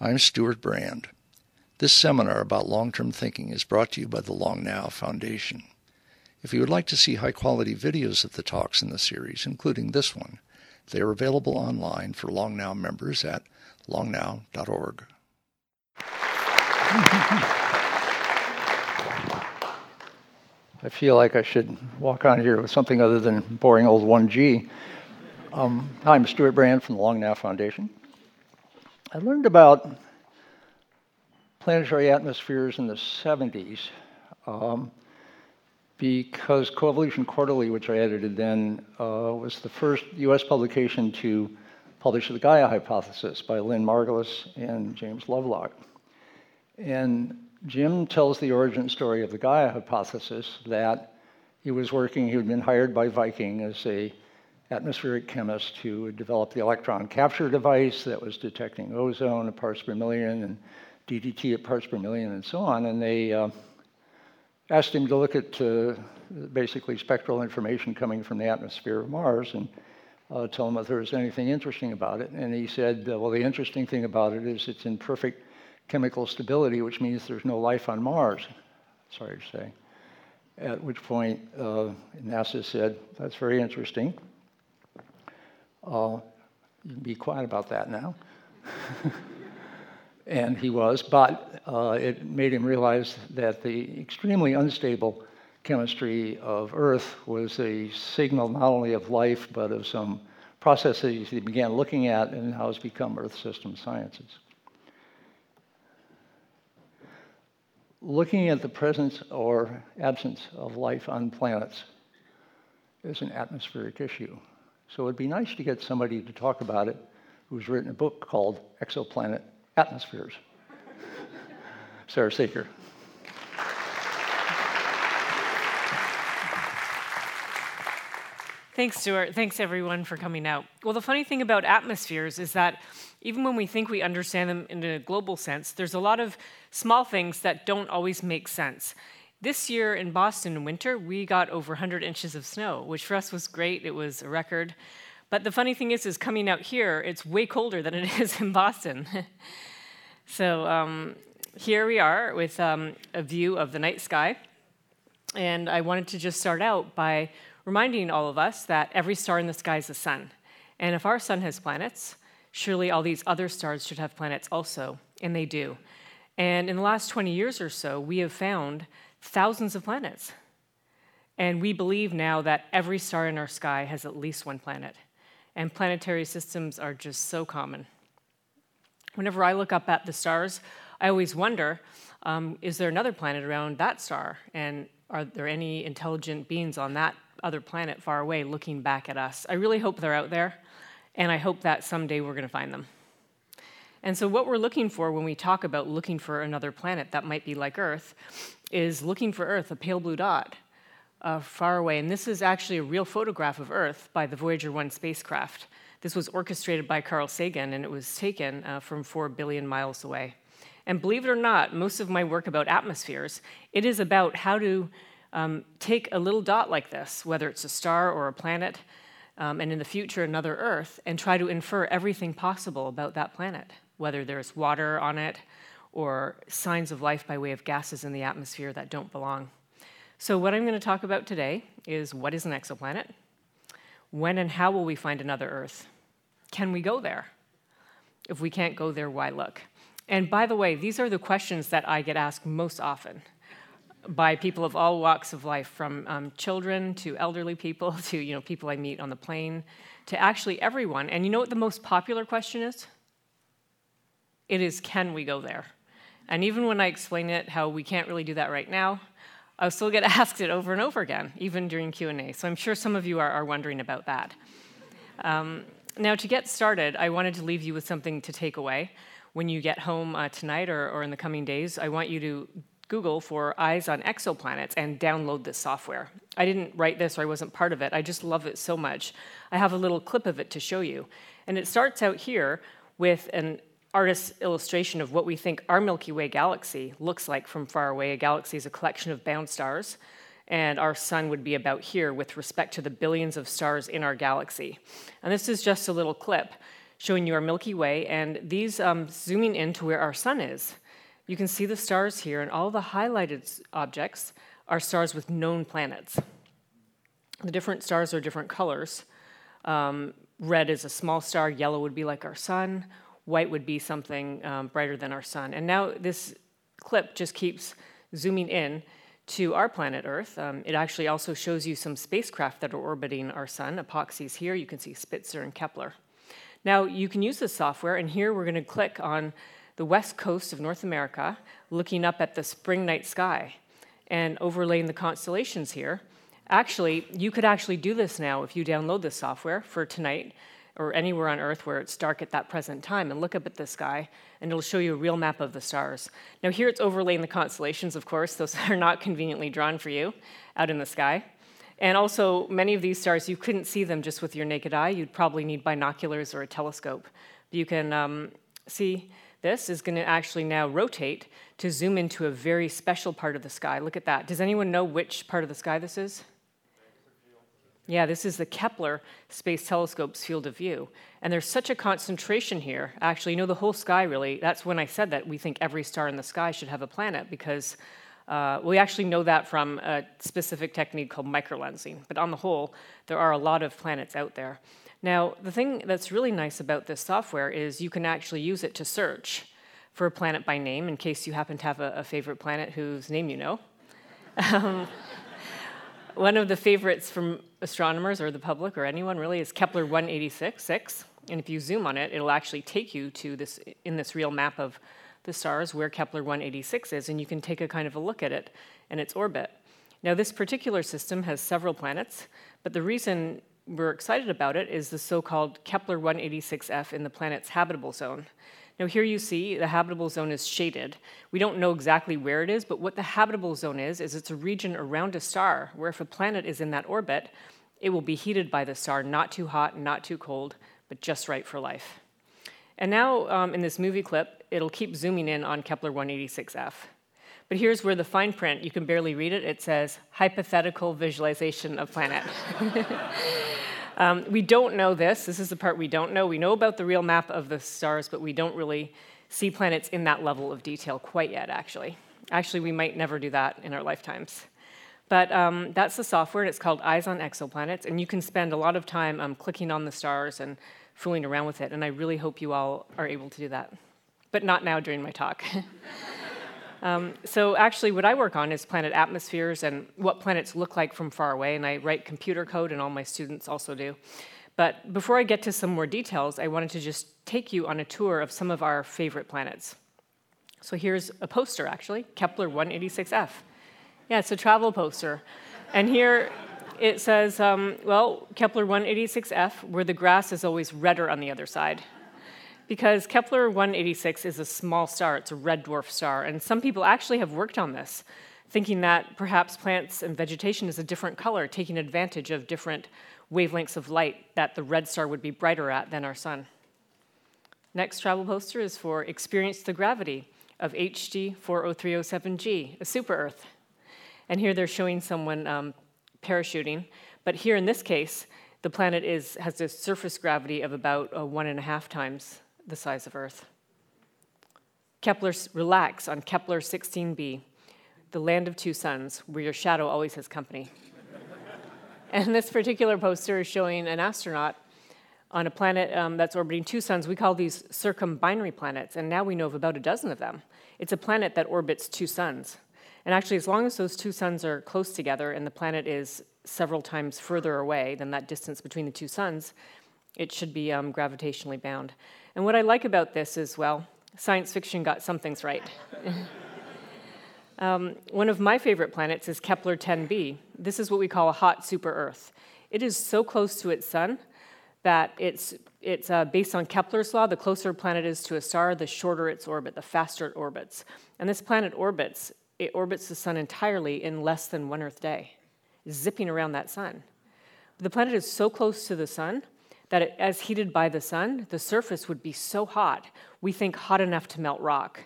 I'm Stewart Brand. This seminar about long term thinking is brought to you by the Long Now Foundation. If you would like to see high quality videos of the talks in the series, including this one, they are available online for Long Now members at longnow.org. I feel like I should walk on here with something other than boring old 1G. Um, hi, I'm Stewart Brand from the Long Now Foundation. I learned about planetary atmospheres in the 70s um, because Coevolution Quarterly, which I edited then, uh, was the first US publication to publish the Gaia hypothesis by Lynn Margulis and James Lovelock. And Jim tells the origin story of the Gaia hypothesis that he was working, he had been hired by Viking as a atmospheric chemist to developed the electron capture device that was detecting ozone at parts per million and DDT at parts per million and so on. And they uh, asked him to look at uh, basically spectral information coming from the atmosphere of Mars and uh, tell him if there was anything interesting about it. And he said, uh, well, the interesting thing about it is it's in perfect chemical stability, which means there's no life on Mars. Sorry to say. At which point uh, NASA said, That's very interesting. Uh, you can be quiet about that now. and he was, but uh, it made him realize that the extremely unstable chemistry of Earth was a signal not only of life, but of some processes he began looking at and how it's become Earth system sciences. looking at the presence or absence of life on planets is an atmospheric issue. So it'd be nice to get somebody to talk about it who's written a book called Exoplanet Atmospheres. Sara Seager. Thanks, Stewart. Thanks, everyone, for coming out. Well, the funny thing about atmospheres is that even when we think we understand them in a global sense, there's a lot of small things that don't always make sense. This year in Boston in winter, we got over 100 inches of snow, which for us was great. It was a record. But the funny thing is, is coming out here, it's way colder than it is in Boston. so um, here we are with um, a view of the night sky. And I wanted to just start out by reminding all of us that every star in the sky is a sun. And if our sun has planets, surely all these other stars should have planets also, and they do. And in the last 20 years or so, we have found thousands of planets. And we believe now that every star in our sky has at least one planet. And planetary systems are just so common. Whenever I look up at the stars, I always wonder um, is there another planet around that star? And are there any intelligent beings on that other planet far away looking back at us. I really hope they're out there, and I hope that someday we're going to find them. And so, what we're looking for when we talk about looking for another planet that might be like Earth is looking for Earth, a pale blue dot, uh, far away. And this is actually a real photograph of Earth by the Voyager 1 spacecraft. This was orchestrated by Carl Sagan, and it was taken uh, from 4 billion miles away. And believe it or not, most of my work about atmospheres, it is about how to um, take a little dot like this, whether it's a star or a planet, um, and in the future another Earth, and try to infer everything possible about that planet, whether there's water on it or signs of life by way of gases in the atmosphere that don't belong. So, what I'm going to talk about today is what is an exoplanet? When and how will we find another Earth? Can we go there? If we can't go there, why look? And by the way, these are the questions that I get asked most often by people of all walks of life, from um, children to elderly people to you know people I meet on the plane, to actually everyone. And you know what the most popular question is? It is, can we go there? And even when I explain it, how we can't really do that right now, I still get asked it over and over again, even during Q&A. So I'm sure some of you are, are wondering about that. Um, now, to get started, I wanted to leave you with something to take away. When you get home uh, tonight or, or in the coming days, I want you to Google for Eyes on Exoplanets and download this software. I didn't write this or I wasn't part of it. I just love it so much. I have a little clip of it to show you. And it starts out here with an artist's illustration of what we think our Milky Way galaxy looks like from far away. A galaxy is a collection of bound stars, and our sun would be about here with respect to the billions of stars in our galaxy. And this is just a little clip showing you our Milky Way, and these um, zooming in to where our sun is. You can see the stars here, and all the highlighted objects are stars with known planets. The different stars are different colors. Um, red is a small star, yellow would be like our sun, white would be something um, brighter than our sun. And now this clip just keeps zooming in to our planet Earth. Um, it actually also shows you some spacecraft that are orbiting our sun. EPOXI's here, you can see Spitzer and Kepler. Now you can use this software, and here we're going to click on the west coast of North America, looking up at the spring night sky and overlaying the constellations here. Actually, you could actually do this now if you download this software for tonight or anywhere on Earth where it's dark at that present time and look up at the sky, and it'll show you a real map of the stars. Now, here it's overlaying the constellations, of course, those are not conveniently drawn for you out in the sky. And also, many of these stars, you couldn't see them just with your naked eye. You'd probably need binoculars or a telescope. You can um, see this is going to actually now rotate to zoom into a very special part of the sky. Look at that. Does anyone know which part of the sky this is? Yeah, this is the Kepler Space Telescope's field of view. And there's such a concentration here. Actually, you know, the whole sky really, that's when I said that we think every star in the sky should have a planet because uh, we actually know that from a specific technique called microlensing. But on the whole, there are a lot of planets out there. Now, the thing that's really nice about this software is you can actually use it to search for a planet by name in case you happen to have a, a favorite planet whose name you know. One of the favorites from astronomers or the public or anyone really is Kepler 186 And if you zoom on it, it'll actually take you to this in this real map of the stars where Kepler 186 is, and you can take a kind of a look at it and its orbit. Now, this particular system has several planets, but the reason we're excited about it is the so called Kepler 186f in the planet's habitable zone. Now, here you see the habitable zone is shaded. We don't know exactly where it is, but what the habitable zone is, is it's a region around a star where if a planet is in that orbit, it will be heated by the star, not too hot, not too cold, but just right for life. And now, um, in this movie clip, it'll keep zooming in on Kepler 186f. But here's where the fine print, you can barely read it, it says hypothetical visualization of planet. Um, we don't know this. This is the part we don't know. We know about the real map of the stars, but we don't really see planets in that level of detail quite yet, actually. Actually, we might never do that in our lifetimes. But um, that's the software, and it's called Eyes on Exoplanets, and you can spend a lot of time um, clicking on the stars and fooling around with it, and I really hope you all are able to do that. But not now during my talk. Um, so actually, what I work on is planet atmospheres and what planets look like from far away, and I write computer code, and all my students also do. But before I get to some more details, I wanted to just take you on a tour of some of our favorite planets. So here's a poster, actually, Kepler 186f. Yeah, it's a travel poster. And here it says, um, well, Kepler 186f, where the grass is always redder on the other side because Kepler 186 is a small star, it's a red dwarf star, and some people actually have worked on this, thinking that perhaps plants and vegetation is a different color, taking advantage of different wavelengths of light that the red star would be brighter at than our sun. Next travel poster is for Experience the Gravity of HD 40307G, a super Earth. And here they're showing someone um, parachuting, but here in this case, the planet is, has a surface gravity of about uh, one and a half times the size of Earth. Kepler relax on Kepler 16b, the land of two suns, where your shadow always has company. and this particular poster is showing an astronaut on a planet um, that's orbiting two suns. We call these circumbinary planets, and now we know of about a dozen of them. It's a planet that orbits two suns. And actually, as long as those two suns are close together and the planet is several times further away than that distance between the two suns, it should be um, gravitationally bound. And what I like about this is, well, science fiction got some things right. um, one of my favorite planets is Kepler 10b. This is what we call a hot super Earth. It is so close to its sun that it's, it's uh, based on Kepler's law. The closer a planet is to a star, the shorter its orbit, the faster it orbits. And this planet orbits, it orbits the sun entirely in less than one Earth day, zipping around that sun. The planet is so close to the sun that it, as heated by the sun, the surface would be so hot, we think hot enough to melt rock.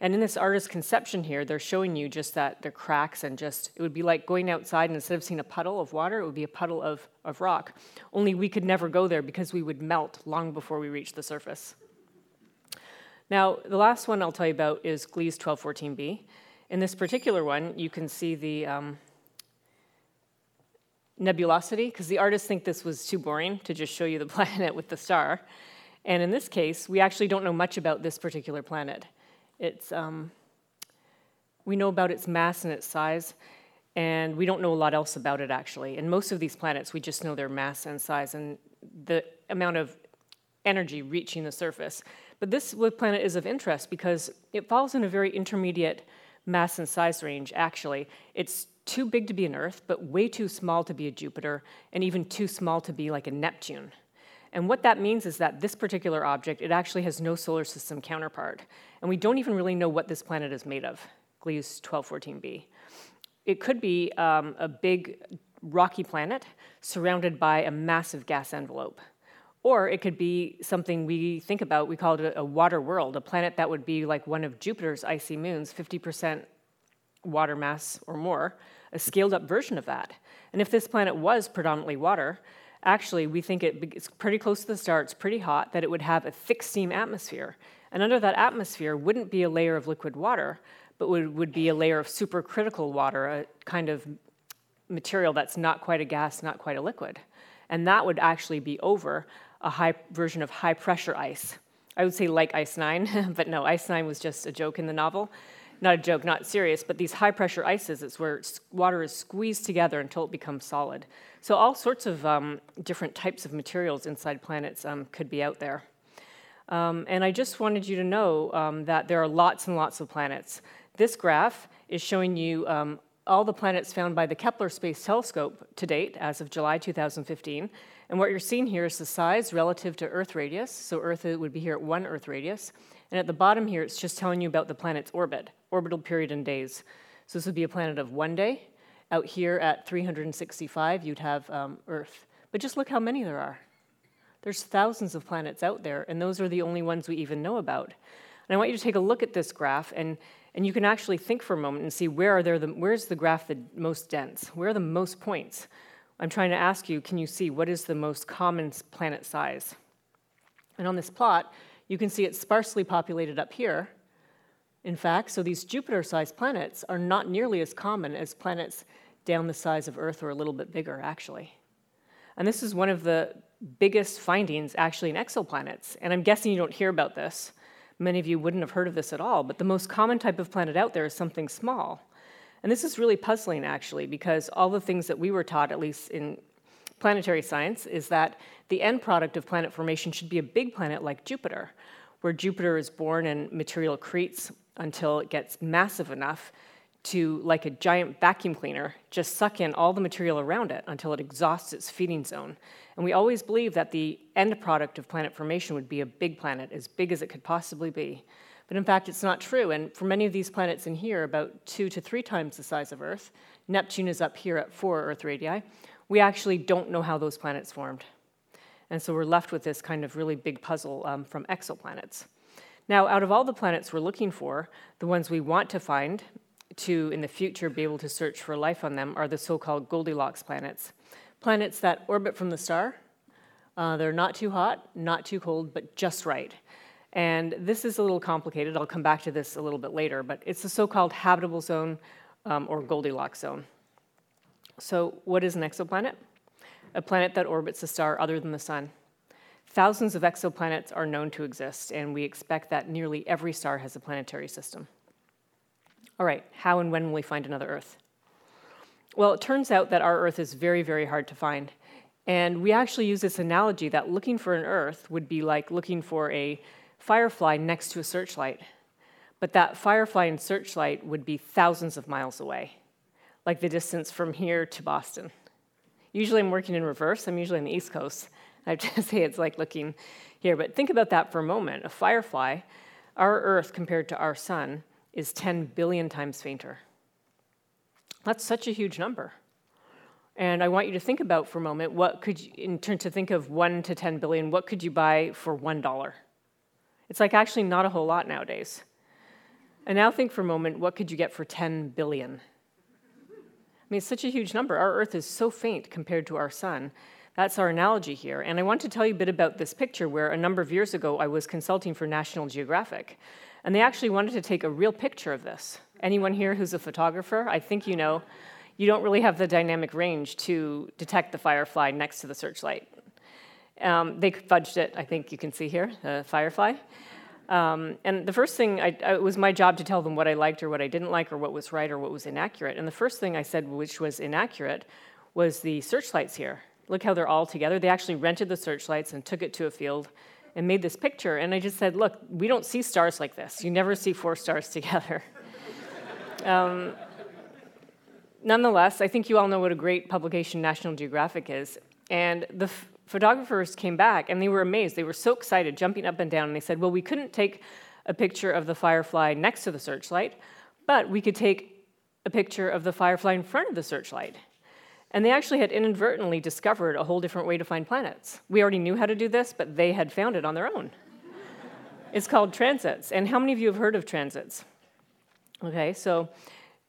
And in this artist's conception here, they're showing you just that the cracks and just, it would be like going outside and instead of seeing a puddle of water, it would be a puddle of, of rock. Only we could never go there because we would melt long before we reached the surface. Now, the last one I'll tell you about is Gliese 1214b. In this particular one, you can see the um, nebulosity, because the artists think this was too boring to just show you the planet with the star. And in this case, we actually don't know much about this particular planet. It's, um, we know about its mass and its size, and we don't know a lot else about it actually. And most of these planets, we just know their mass and size and the amount of energy reaching the surface. But this planet is of interest because it falls in a very intermediate mass and size range, actually. It's too big to be an Earth, but way too small to be a Jupiter, and even too small to be like a Neptune. And what that means is that this particular object, it actually has no solar system counterpart. And we don't even really know what this planet is made of, Gliese 1214b. It could be um, a big rocky planet surrounded by a massive gas envelope. Or it could be something we think about, we call it a, water world, a planet that would be like one of Jupiter's icy moons, 50% water mass or more, a scaled up version of that. And if this planet was predominantly water, actually we think it's pretty close to the star, it's pretty hot, that it would have a thick steam atmosphere. And under that atmosphere wouldn't be a layer of liquid water, but would, would be a layer of supercritical water, a kind of material that's not quite a gas, not quite a liquid. And that would actually be over a high version of high pressure ice. I would say like Ice Nine, but no, Ice Nine was just a joke in the novel. Not a joke, not serious, but these high pressure ices, it's where water is squeezed together until it becomes solid. So, all sorts of um, different types of materials inside planets um, could be out there. Um, and I just wanted you to know um, that there are lots and lots of planets. This graph is showing you um, all the planets found by the Kepler Space Telescope to date as of July 2015. And what you're seeing here is the size relative to Earth radius. So Earth would be here at one Earth radius. And at the bottom here, it's just telling you about the planet's orbit, orbital period in days. So this would be a planet of one day. Out here at 365, you'd have um, Earth. But just look how many there are. There's thousands of planets out there, and those are the only ones we even know about. And I want you to take a look at this graph, and, and you can actually think for a moment and see where are there the, where's the graph the most dense? Where are the most points? I'm trying to ask you, can you see what is the most common planet size? And on this plot, you can see it's sparsely populated up here. In fact, so these Jupiter sized planets are not nearly as common as planets down the size of Earth or a little bit bigger, actually. And this is one of the biggest findings actually in exoplanets. And I'm guessing you don't hear about this. Many of you wouldn't have heard of this at all, but the most common type of planet out there is something small. And this is really puzzling, actually, because all the things that we were taught, at least in planetary science, is that the end product of planet formation should be a big planet like Jupiter, where Jupiter is born and material accretes until it gets massive enough to, like a giant vacuum cleaner, just suck in all the material around it until it exhausts its feeding zone. And we always believe that the end product of planet formation would be a big planet, as big as it could possibly be. But in fact, it's not true. And for many of these planets in here, about two to three times the size of Earth, Neptune is up here at four Earth radii, we actually don't know how those planets formed. And so we're left with this kind of really big puzzle um, from exoplanets. Now, out of all the planets we're looking for, the ones we want to find to, in the future, be able to search for life on them are the so called Goldilocks planets. Planets that orbit from the star. Uh, they're not too hot, not too cold, but just right. And this is a little complicated. I'll come back to this a little bit later, but it's the so called habitable zone um, or Goldilocks zone. So, what is an exoplanet? A planet that orbits a star other than the Sun. Thousands of exoplanets are known to exist, and we expect that nearly every star has a planetary system. All right, how and when will we find another Earth? Well, it turns out that our Earth is very, very hard to find. And we actually use this analogy that looking for an Earth would be like looking for a firefly next to a searchlight. But that firefly and searchlight would be thousands of miles away, like the distance from here to Boston. Usually I'm working in reverse, I'm usually on the East Coast. I have to say it's like looking here, but think about that for a moment. A firefly, our Earth compared to our sun, is 10 billion times fainter. That's such a huge number. And I want you to think about for a moment what could you, in turn to think of 1 to 10 billion, what could you buy for $1? It's like actually not a whole lot nowadays. And now think for a moment what could you get for 10 billion? Mean, it's such a huge number. Our Earth is so faint compared to our sun. That's our analogy here. And I want to tell you a bit about this picture where a number of years ago I was consulting for National Geographic. And they actually wanted to take a real picture of this. Anyone here who's a photographer? I think you know you don't really have the dynamic range to detect the firefly next to the searchlight. Um, they fudged it, I think you can see here, the firefly. Um, and the first thing, I, I, it was my job to tell them what I liked or what I didn't like or what was right or what was inaccurate. And the first thing I said, which was inaccurate, was the searchlights here. Look how they're all together. They actually rented the searchlights and took it to a field and made this picture. And I just said, look, we don't see stars like this. You never see four stars together. um, nonetheless, I think you all know what a great publication National Geographic is. And the f- photographers came back and they were amazed. They were so excited, jumping up and down. And they said, well, we couldn't take a picture of the firefly next to the searchlight, but we could take a picture of the firefly in front of the searchlight. And they actually had inadvertently discovered a whole different way to find planets. We already knew how to do this, but they had found it on their own. it's called transits. And how many of you have heard of transits? Okay, so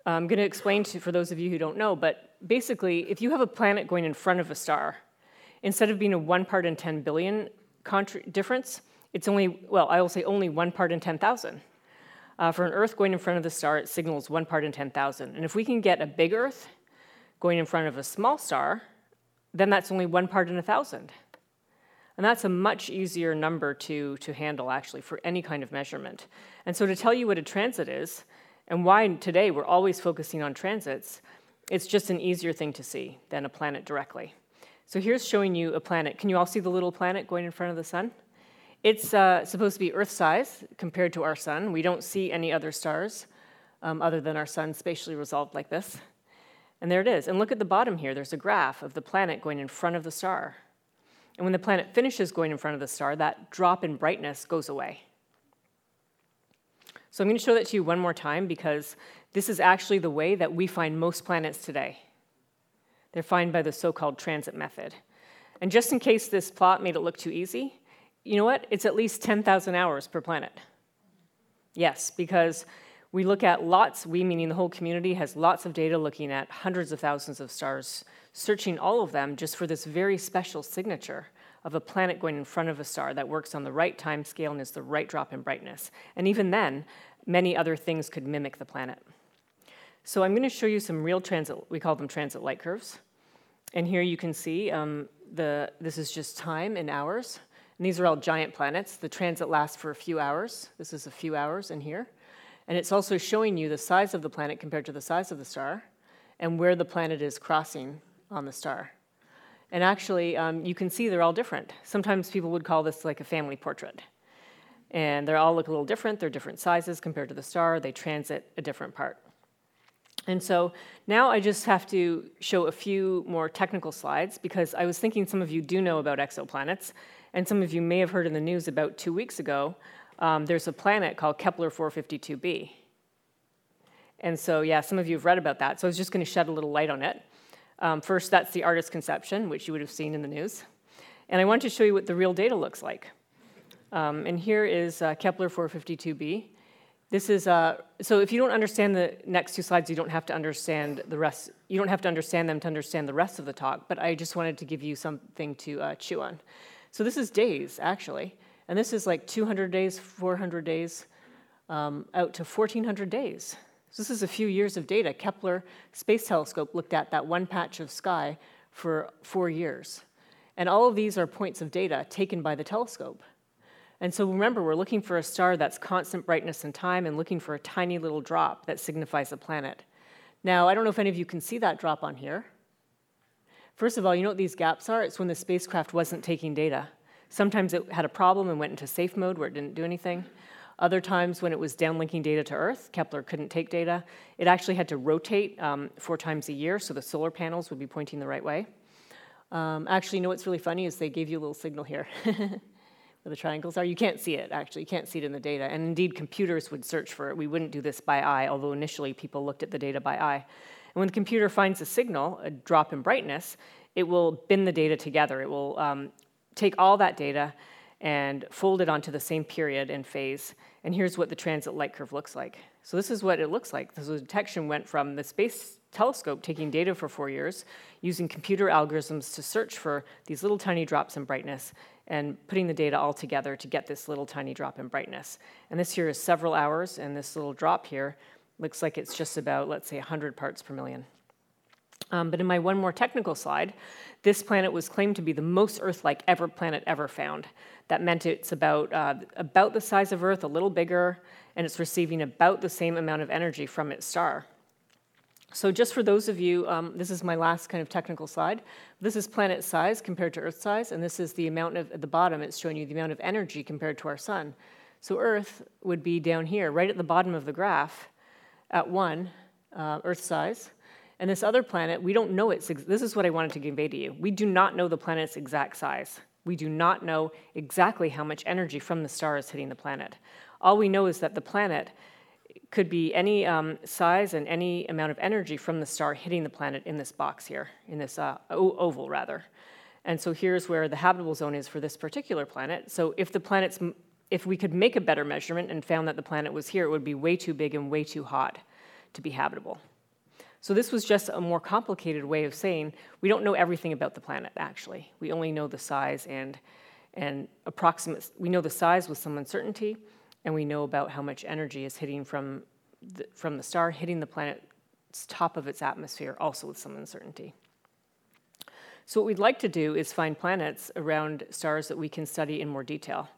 uh, I'm going to explain for those of you who don't know, but basically, if you have a planet going in front of a star, instead of being a one part in 10 billion contra- difference, it's only, well, I will say only one part in 10,000. Uh, for an Earth going in front of the star, it signals one part in 10,000. And if we can get a big Earth going in front of a small star, then that's only one part in a thousand. And that's a much easier number to, to handle, actually, for any kind of measurement. And so, to tell you what a transit is, and why today we're always focusing on transits, it's just an easier thing to see than a planet directly. So here's showing you a planet. Can you all see the little planet going in front of the sun? It's uh, supposed to be Earth size compared to our sun. We don't see any other stars um, other than our sun spatially resolved like this. And there it is. And look at the bottom here. There's a graph of the planet going in front of the star. And when the planet finishes going in front of the star, that drop in brightness goes away. So I'm going to show that to you one more time because this is actually the way that we find most planets today. They're found by the so called transit method. And just in case this plot made it look too easy, you know what? It's at least 10,000 hours per planet. Yes, because we look at lots, we meaning the whole community, has lots of data looking at hundreds of thousands of stars, searching all of them just for this very special signature of a planet going in front of a star that works on the right time scale and is the right drop in brightness. And even then, many other things could mimic the planet. So I'm going to show you some real transit, we call them transit light curves. And here you can see um, the, this is just time in hours. And these are all giant planets. The transit lasts for a few hours. This is a few hours in here. And it's also showing you the size of the planet compared to the size of the star and where the planet is crossing on the star. And actually, um, you can see they're all different. Sometimes people would call this like a family portrait. And they all look a little different. They're different sizes compared to the star. They transit a different part. And so now I just have to show a few more technical slides because I was thinking some of you do know about exoplanets, and some of you may have heard in the news about two weeks ago. Um, there's a planet called Kepler 452b. And so, yeah, some of you have read about that. So I was just going to shed a little light on it. Um, first, that's the artist's conception, which you would have seen in the news. And I want to show you what the real data looks like. Um, and here is uh, Kepler 452b. This is, uh, so if you don't understand the next two slides, you don't have to understand the rest, you don't have to understand them to understand the rest of the talk, but I just wanted to give you something to uh, chew on. So this is days, actually, and this is like 200 days, 400 days, um, out to 1,400 days. So this is a few years of data. Kepler Space Telescope looked at that one patch of sky for four years. And all of these are points of data taken by the telescope. And so remember, we're looking for a star that's constant brightness and time and looking for a tiny little drop that signifies a planet. Now, I don't know if any of you can see that drop on here. First of all, you know what these gaps are? It's when the spacecraft wasn't taking data. Sometimes it had a problem and went into safe mode where it didn't do anything. Other times, when it was downlinking data to Earth, Kepler couldn't take data. It actually had to rotate um, four times a year, so the solar panels would be pointing the right way. Um, actually, you know what's really funny is they gave you a little signal here. where the triangles are. You can't see it, actually. You can't see it in the data. And indeed, computers would search for it. We wouldn't do this by eye, although initially people looked at the data by eye. And when the computer finds a signal, a drop in brightness, it will bin the data together. It will um, take all that data and fold it onto the same period and phase. And here's what the transit light curve looks like. So this is what it looks like. So the detection went from the space telescope taking data for four years, using computer algorithms to search for these little tiny drops in brightness, and putting the data all together to get this little tiny drop in brightness. And this here is several hours, and this little drop here looks like it's just about, let's say, 100 parts per million. Um, but in my one more technical slide, this planet was claimed to be the most Earth-like ever planet ever found. That meant it's about, uh, about the size of Earth, a little bigger, and it's receiving about the same amount of energy from its star. So just for those of you, um, this is my last kind of technical slide. This is planet size compared to Earth size, and this is the amount of, at the bottom, it's showing you the amount of energy compared to our sun. So Earth would be down here, right at the bottom of the graph, at one, uh, Earth size. And this other planet, we don't know its, this is what I wanted to convey to you. We do not know the planet's exact size. We do not know exactly how much energy from the star is hitting the planet. All we know is that the planet could be any um, size and any amount of energy from the star hitting the planet in this box here, in this uh, oval rather. And so here's where the habitable zone is for this particular planet. So if the planet's, if we could make a better measurement and found that the planet was here, it would be way too big and way too hot to be habitable. So this was just a more complicated way of saying we don't know everything about the planet actually. We only know the size and and approximate we know the size with some uncertainty and we know about how much energy is hitting from the, from the star hitting the planet's top of its atmosphere, also with some uncertainty. So what we'd like to do is find planets around stars that we can study in more detail.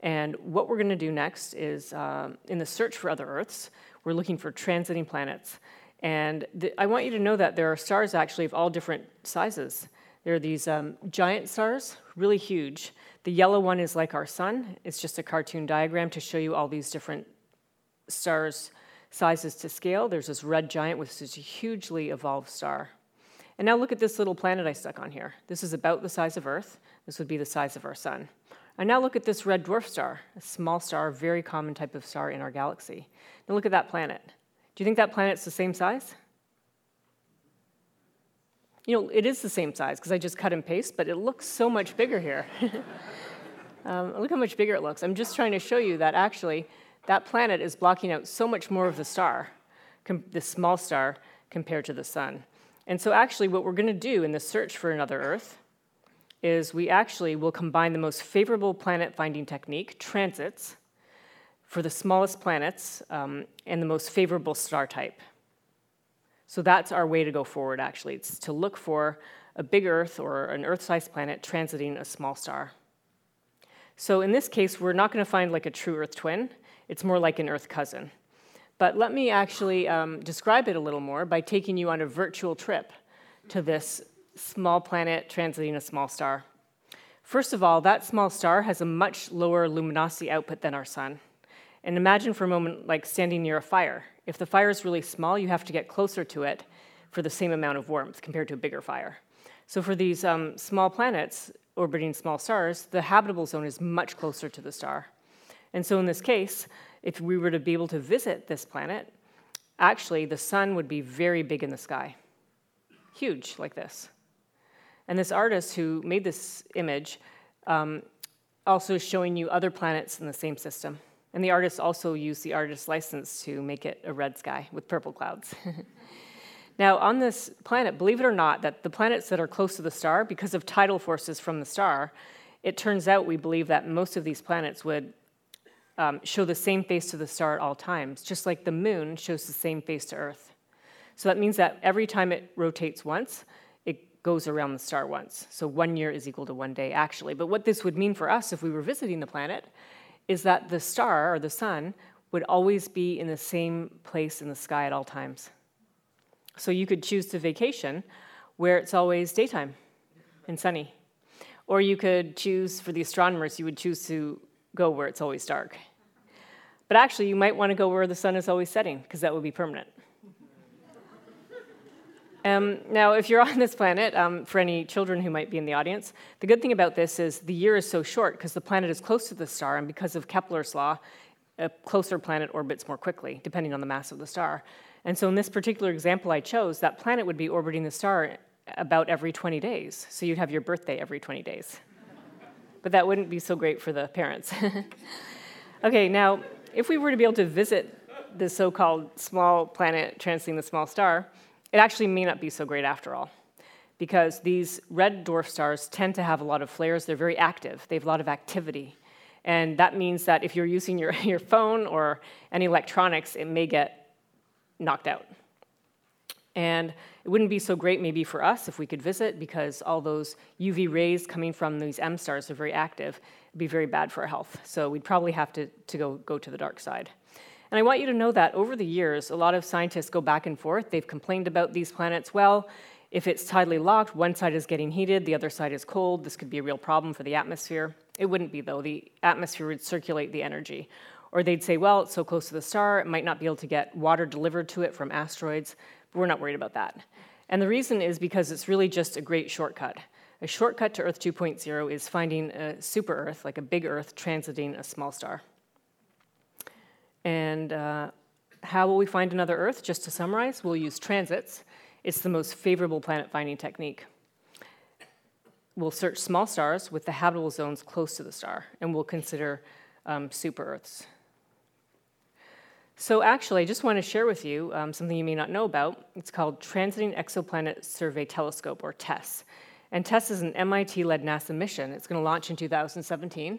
And what we're going to do next is, um, in the search for other Earths, we're looking for transiting planets. And the, I want you to know that there are stars actually of all different sizes. There are these um, giant stars, really huge, the yellow one is like our sun. It's just a cartoon diagram to show you all these different stars sizes to scale. There's this red giant, which is a hugely evolved star. And now look at this little planet I stuck on here. This is about the size of Earth. This would be the size of our sun. And now look at this red dwarf star, a small star, very common type of star in our galaxy. Now look at that planet. Do you think that planet's the same size? You know, it is the same size because I just cut and paste, but it looks so much bigger here. um, look how much bigger it looks. I'm just trying to show you that actually that planet is blocking out so much more of the star, com- the small star, compared to the sun. And so, actually, what we're going to do in the search for another Earth is we actually will combine the most favorable planet finding technique, transits, for the smallest planets um, and the most favorable star type. So that's our way to go forward, actually. It's to look for a big Earth or an Earth sized planet transiting a small star. So in this case, we're not going to find like a true Earth twin, it's more like an Earth cousin. But let me actually um, describe it a little more by taking you on a virtual trip to this small planet transiting a small star. First of all, that small star has a much lower luminosity output than our sun. And imagine for a moment like standing near a fire. If the fire is really small, you have to get closer to it for the same amount of warmth compared to a bigger fire. So for these um, small planets orbiting small stars, the habitable zone is much closer to the star. And so in this case, if we were to be able to visit this planet, actually the sun would be very big in the sky, huge like this. And this artist who made this image um, also is showing you other planets in the same system. And the artist also used the artist's license to make it a red sky with purple clouds. now, on this planet, believe it or not, that the planets that are close to the star, because of tidal forces from the star, it turns out we believe that most of these planets would um, show the same face to the star at all times, just like the moon shows the same face to Earth. So that means that every time it rotates once, it goes around the star once. So one year is equal to one day, actually. But what this would mean for us if we were visiting the planet is that the star or the sun would always be in the same place in the sky at all times. So you could choose to vacation where it's always daytime and sunny. Or you could choose, for the astronomers, you would choose to go where it's always dark. But actually, you might want to go where the sun is always setting, because that would be permanent. Um, now, if you're on this planet, um, for any children who might be in the audience, the good thing about this is the year is so short because the planet is close to the star, and because of Kepler's law, a closer planet orbits more quickly, depending on the mass of the star. And so, in this particular example I chose, that planet would be orbiting the star about every 20 days. So, you'd have your birthday every 20 days. but that wouldn't be so great for the parents. okay, now, if we were to be able to visit the so called small planet transiting the small star, it actually may not be so great after all. Because these red dwarf stars tend to have a lot of flares, they're very active, they have a lot of activity. And that means that if you're using your, your phone or any electronics, it may get knocked out. And it wouldn't be so great maybe for us if we could visit because all those UV rays coming from these M stars are very active. It'd be very bad for our health. So we'd probably have to, to go, go to the dark side. And I want you to know that over the years, a lot of scientists go back and forth. They've complained about these planets. Well, if it's tidally locked, one side is getting heated, the other side is cold. This could be a real problem for the atmosphere. It wouldn't be, though. The atmosphere would circulate the energy. Or they'd say, well, it's so close to the star, it might not be able to get water delivered to it from asteroids. But we're not worried about that. And the reason is because it's really just a great shortcut. A shortcut to Earth 2.0 is finding a super Earth, like a big Earth, transiting a small star. And uh, how will we find another Earth? Just to summarize, we'll use transits. It's the most favorable planet finding technique. We'll search small stars with the habitable zones close to the star, and we'll consider um, super Earths. So, actually, I just want to share with you um, something you may not know about. It's called Transiting Exoplanet Survey Telescope, or TESS. And TESS is an MIT led NASA mission. It's going to launch in 2017.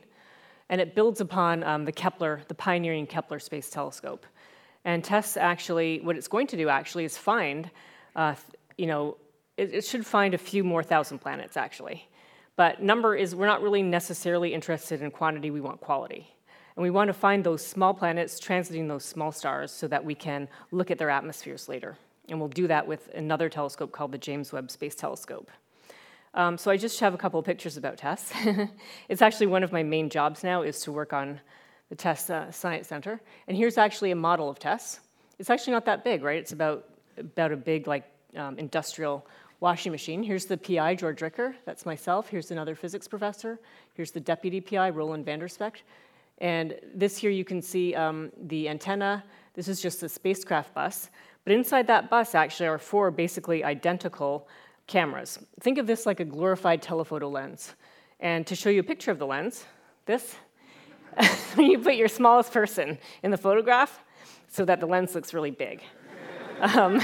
And it builds upon um, the Kepler, the pioneering Kepler Space Telescope. And TESS actually, what it's going to do actually is find, uh, you know, it, it should find a few more thousand planets actually. But number is, we're not really necessarily interested in quantity, we want quality. And we want to find those small planets transiting those small stars so that we can look at their atmospheres later. And we'll do that with another telescope called the James Webb Space Telescope. Um, so I just have a couple pictures about TESS. it's actually one of my main jobs now is to work on the TESS uh, Science Center. And here's actually a model of TESS. It's actually not that big, right? It's about, about a big like um, industrial washing machine. Here's the PI, George Ricker. That's myself. Here's another physics professor. Here's the deputy PI, Roland Vanderspek. And this here you can see um, the antenna. This is just a spacecraft bus. But inside that bus actually are four basically identical cameras. Think of this like a glorified telephoto lens. And to show you a picture of the lens, this, you put your smallest person in the photograph so that the lens looks really big. um,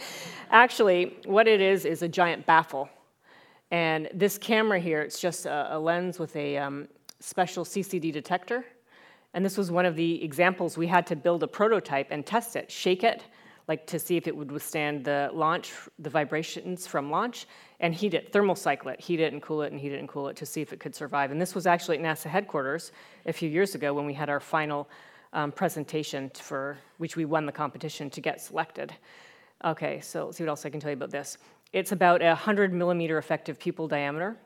actually, what it is is a giant baffle. And this camera here, it's just a, a lens with a um, special CCD detector. And this was one of the examples we had to build a prototype and test it, shake it, like to see if it would withstand the launch, the vibrations from launch, and heat it, thermal cycle it, heat it and cool it and heat it and cool it to see if it could survive. And this was actually at NASA headquarters a few years ago when we had our final um, presentation for which we won the competition to get selected. Okay, so let's see what else I can tell you about this. It's about a 100 millimeter effective pupil diameter.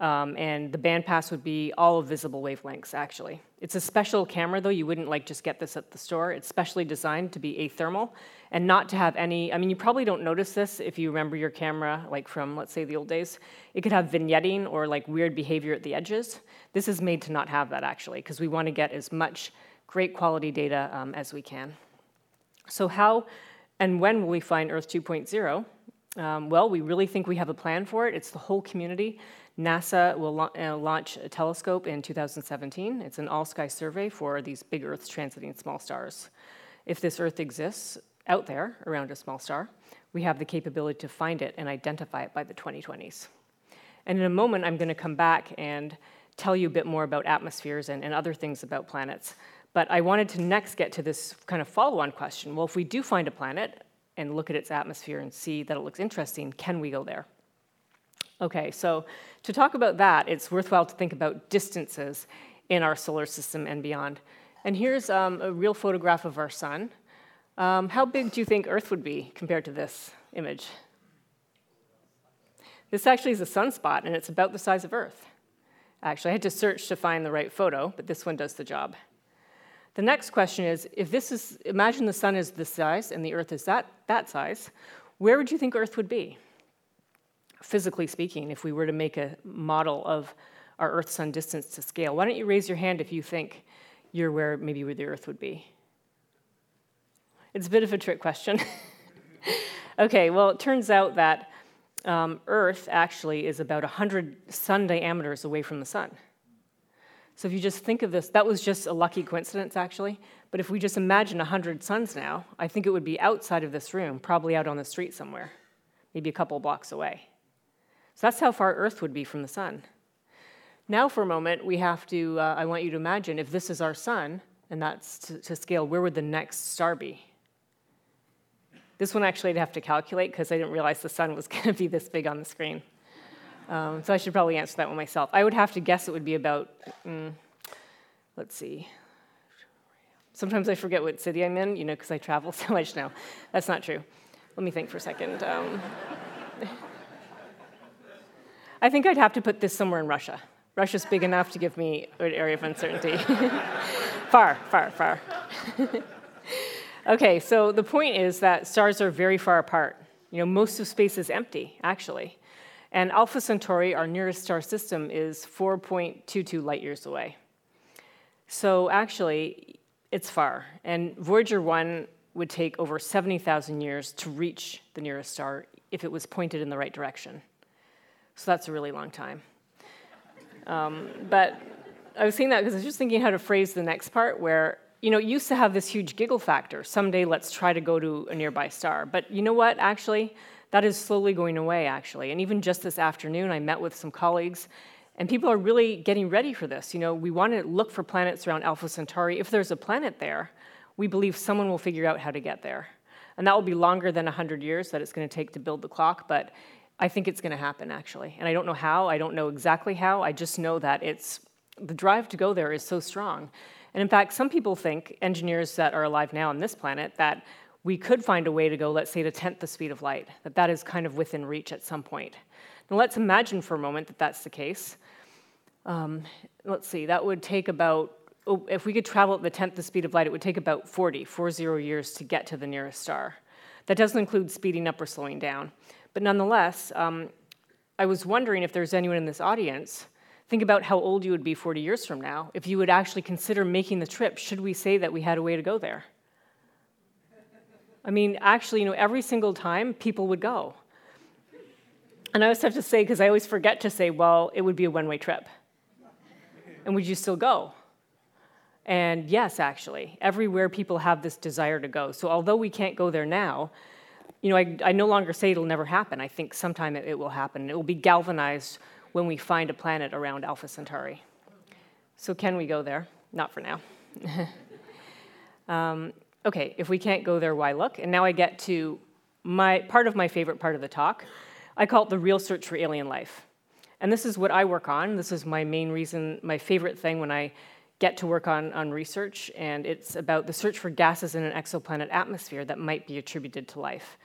Um, and the bandpass would be all of visible wavelengths, actually. It's a special camera, though. You wouldn't like just get this at the store. It's specially designed to be athermal and not to have any. I mean, you probably don't notice this if you remember your camera, like from, let's say, the old days. It could have vignetting or like weird behavior at the edges. This is made to not have that, actually, because we want to get as much great quality data um, as we can. So, how and when will we find Earth 2.0? Um, well, we really think we have a plan for it. It's the whole community. NASA will la- uh, launch a telescope in 2017. It's an all sky survey for these big Earths transiting small stars. If this Earth exists out there around a small star, we have the capability to find it and identify it by the 2020s. And in a moment, I'm going to come back and tell you a bit more about atmospheres and, and other things about planets. But I wanted to next get to this kind of follow on question well, if we do find a planet and look at its atmosphere and see that it looks interesting, can we go there? Okay, so to talk about that, it's worthwhile to think about distances in our solar system and beyond. And here's um, a real photograph of our sun. Um, how big do you think Earth would be compared to this image? This actually is a sunspot, and it's about the size of Earth. Actually, I had to search to find the right photo, but this one does the job. The next question is if this is, imagine the sun is this size and the Earth is that, that size, where would you think Earth would be? Physically speaking, if we were to make a model of our Earth Sun distance to scale. Why don't you raise your hand if you think you're where maybe where the Earth would be? It's a bit of a trick question. okay, well, it turns out that um, Earth actually is about 100 sun diameters away from the sun. So if you just think of this, that was just a lucky coincidence, actually. But if we just imagine 100 suns now, I think it would be outside of this room, probably out on the street somewhere, maybe a couple blocks away. So that's how far Earth would be from the sun. Now, for a moment, we have to, uh, I want you to imagine if this is our sun, and that's to, to scale, where would the next star be? This one actually I'd have to calculate because I didn't realize the sun was going to be this big on the screen. Um, so I should probably answer that one myself. I would have to guess it would be about, mm, let's see. Sometimes I forget what city I'm in, you know, because I travel so much now. That's not true. Let me think for a second. Um, I think I'd have to put this somewhere in Russia. Russia's big enough to give me an area of uncertainty. far, far, far. okay, so the point is that stars are very far apart. You know, most of space is empty, actually. And Alpha Centauri, our nearest star system, is 4.22 light years away. So actually, it's far. And Voyager 1 would take over 70,000 years to reach the nearest star if it was pointed in the right direction. So that's a really long time. Um, but I was saying that because I was just thinking how to phrase the next part where, you know, it used to have this huge giggle factor. Someday let's try to go to a nearby star. But you know what, actually? That is slowly going away, actually. And even just this afternoon, I met with some colleagues, and people are really getting ready for this. You know, we want to look for planets around Alpha Centauri. If there's a planet there, we believe someone will figure out how to get there. And that will be longer than 100 years that it's going to take to build the clock, but I think it's going to happen, actually. And I don't know how, I don't know exactly how, I just know that it's the drive to go there is so strong. And in fact, some people think, engineers that are alive now on this planet, that we could find a way to go, let's say, to tenth the speed of light, that that is kind of within reach at some point. Now, let's imagine for a moment that that's the case. Um, let's see, that would take about, oh, if we could travel at the tenth the speed of light, it would take about 40, 40 years to get to the nearest star. That doesn't include speeding up or slowing down. But nonetheless, um, I was wondering if there's anyone in this audience Think about how old you would be 40 years from now if you would actually consider making the trip. Should we say that we had a way to go there? I mean, actually, you know, every single time people would go. And I always have to say, because I always forget to say, well, it would be a one way trip. And would you still go? And yes, actually, everywhere people have this desire to go. So although we can't go there now, you know, I, I no longer say it'll never happen. I think sometime it, it will happen. It will be galvanized when we find a planet around Alpha Centauri. So, can we go there? Not for now. um, okay, if we can't go there, why look? And now I get to my part of my favorite part of the talk. I call it the real search for alien life. And this is what I work on. This is my main reason, my favorite thing when I get to work on, on research, and it's about the search for gases in an exoplanet atmosphere that might be attributed to life.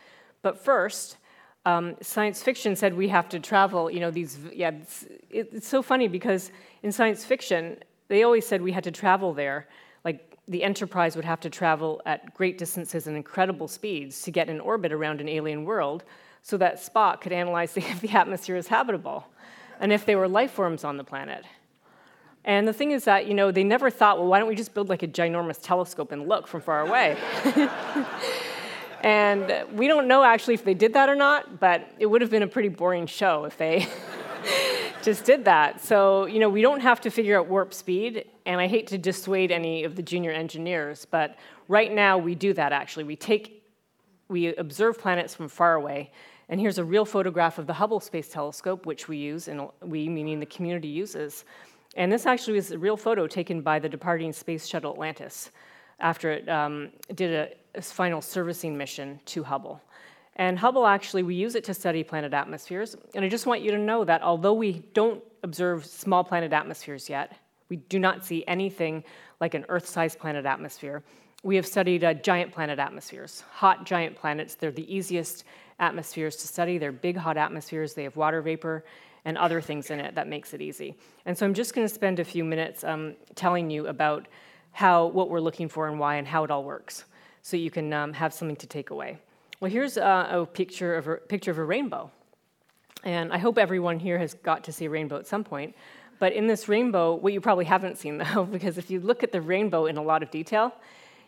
But first, um, science fiction said we have to travel, you know, these, yeah, it's, it's so funny because in science fiction, they always said we had to travel there. Like the Enterprise would have to travel at great distances and incredible speeds to get in orbit around an alien world so that Spock could analyze if the atmosphere is habitable and if there were life forms on the planet. And the thing is that, you know, they never thought, well, why don't we just build like a ginormous telescope and look from far away? And we don't know actually if they did that or not, but it would have been a pretty boring show if they just did that. So, you know, we don't have to figure out warp speed, and I hate to dissuade any of the junior engineers, but right now we do that actually. We take, we observe planets from far away, and here's a real photograph of the Hubble Space Telescope, which we use, and we, meaning the community uses. And this actually was a real photo taken by the departing Space Shuttle Atlantis after it um, did a final servicing mission to Hubble. And Hubble actually, we use it to study planet atmospheres. And I just want you to know that although we don't observe small planet atmospheres yet, we do not see anything like an Earth sized planet atmosphere. We have studied uh, giant planet atmospheres, hot giant planets. They're the easiest atmospheres to study. They're big, hot atmospheres. They have water vapor and other things in it that makes it easy. And so I'm just going to spend a few minutes um, telling you about how what we're looking for and why and how it all works so you can um, have something to take away. Well, here's a, a, picture, of a picture of a rainbow. And I hope everyone here has got to see a rainbow at some point. But in this rainbow, what you probably haven't seen though, because if you look at the rainbow in a lot of detail,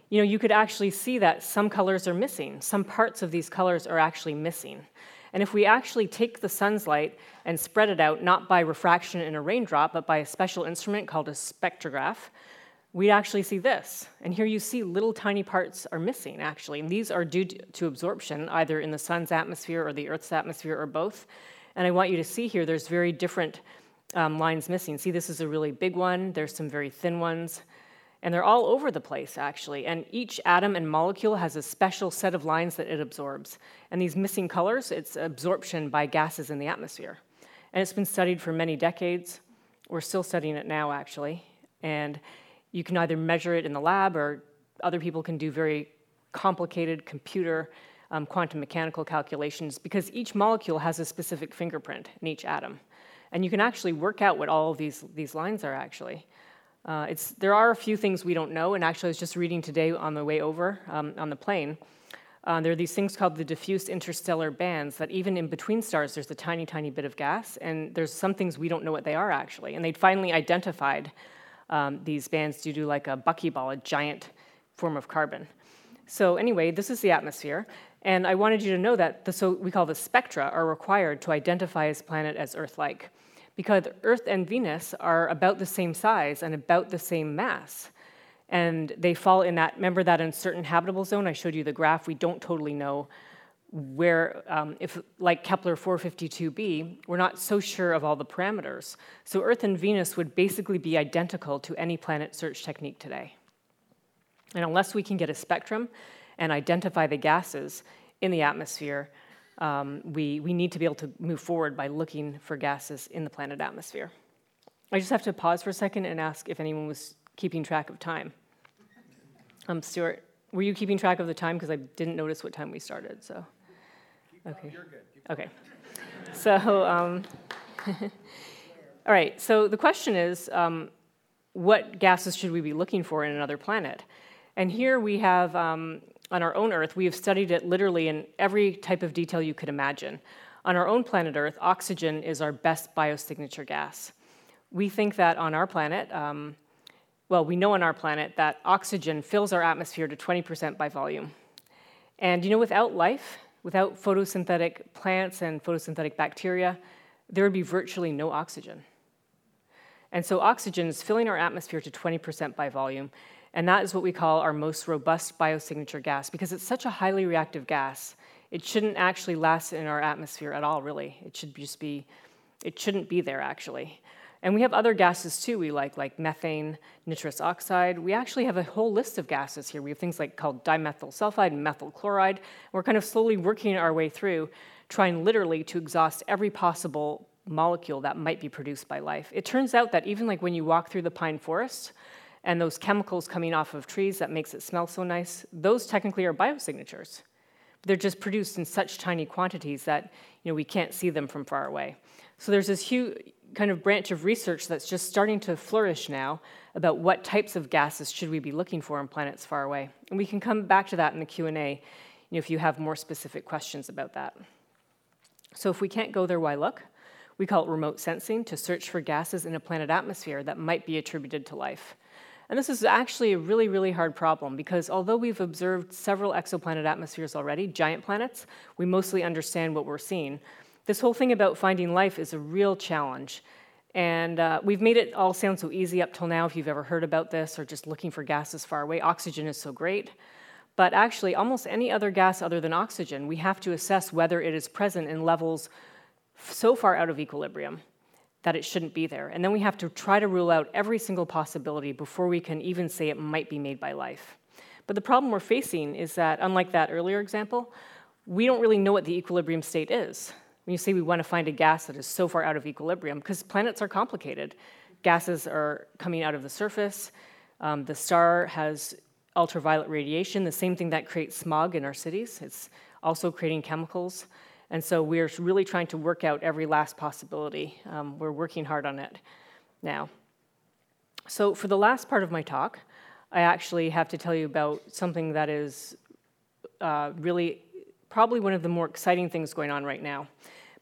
you know, you could actually see that some colors are missing. Some parts of these colors are actually missing. And if we actually take the sun's light and spread it out, not by refraction in a raindrop, but by a special instrument called a spectrograph, we'd actually see this. And here you see little tiny parts are missing, actually. And these are due to absorption, either in the sun's atmosphere or the Earth's atmosphere or both. And I want you to see here, there's very different um, lines missing. See, this is a really big one, there's some very thin ones. And they're all over the place, actually. And each atom and molecule has a special set of lines that it absorbs. And these missing colors, it's absorption by gases in the atmosphere. And it's been studied for many decades. We're still studying it now, actually. And you can either measure it in the lab or other people can do very complicated computer um, quantum mechanical calculations because each molecule has a specific fingerprint in each atom. And you can actually work out what all of these, these lines are actually. Uh, it's, there are a few things we don't know, and actually I was just reading today on the way over um, on the plane. Uh, there are these things called the diffuse interstellar bands that even in between stars there's a tiny, tiny bit of gas, and there's some things we don't know what they are actually. And they'd finally identified um, these bands due to like a buckyball, a giant form of carbon. So anyway, this is the atmosphere, and I wanted you to know that the so we call the spectra are required to identify a planet as Earth-like, because Earth and Venus are about the same size and about the same mass, and they fall in that. Remember that uncertain habitable zone? I showed you the graph. We don't totally know where, um, if like Kepler 452b, we're not so sure of all the parameters. So Earth and Venus would basically be identical to any planet search technique today. And unless we can get a spectrum and identify the gases in the atmosphere, um, we, we need to be able to move forward by looking for gases in the planet atmosphere. I just have to pause for a second and ask if anyone was keeping track of time. Um, Stewart, were you keeping track of the time? Because I didn't notice what time we started, so. Okay. You're good. Okay. So, um, all right. So the question is, um, what gases should we be looking for in another planet? And here we have, um, on our own Earth, we have studied it literally in every type of detail you could imagine. On our own planet Earth, oxygen is our best biosignature gas. We think that on our planet, um, well, we know on our planet that oxygen fills our atmosphere to 20% by volume. And you know, without life, Without photosynthetic plants and photosynthetic bacteria, there would be virtually no oxygen. And so oxygen is filling our atmosphere to 20% by volume, and that is what we call our most robust biosignature gas because it's such a highly reactive gas. It shouldn't actually last in our atmosphere at all, really. It should just be, it shouldn't be there actually. And we have other gases too we like, like methane, nitrous oxide. We actually have a whole list of gases here. We have things like called dimethyl sulfide and methyl chloride. We're kind of slowly working our way through, trying literally to exhaust every possible molecule that might be produced by life. It turns out that even like when you walk through the pine forest, and those chemicals coming off of trees that makes it smell so nice, those technically are biosignatures. They're just produced in such tiny quantities that you know we can't see them from far away. So there's this huge kind of branch of research that's just starting to flourish now about what types of gases should we be looking for in planets far away. And we can come back to that in the Q&A you know, if you have more specific questions about that. So if we can't go there, why look? We call it remote sensing to search for gases in a planet atmosphere that might be attributed to life. And this is actually a really, really hard problem because although we've observed several exoplanet atmospheres already, giant planets, we mostly understand what we're seeing. This whole thing about finding life is a real challenge. And uh, we've made it all sound so easy up till now if you've ever heard about this or just looking for gases far away. Oxygen is so great. But actually, almost any other gas other than oxygen, we have to assess whether it is present in levels so far out of equilibrium that it shouldn't be there. And then we have to try to rule out every single possibility before we can even say it might be made by life. But the problem we're facing is that, unlike that earlier example, we don't really know what the equilibrium state is. When you say we want to find a gas that is so far out of equilibrium, because planets are complicated. Gases are coming out of the surface. Um, the star has ultraviolet radiation, the same thing that creates smog in our cities. It's also creating chemicals. And so we're really trying to work out every last possibility. Um, we're working hard on it now. So, for the last part of my talk, I actually have to tell you about something that is uh, really probably one of the more exciting things going on right now.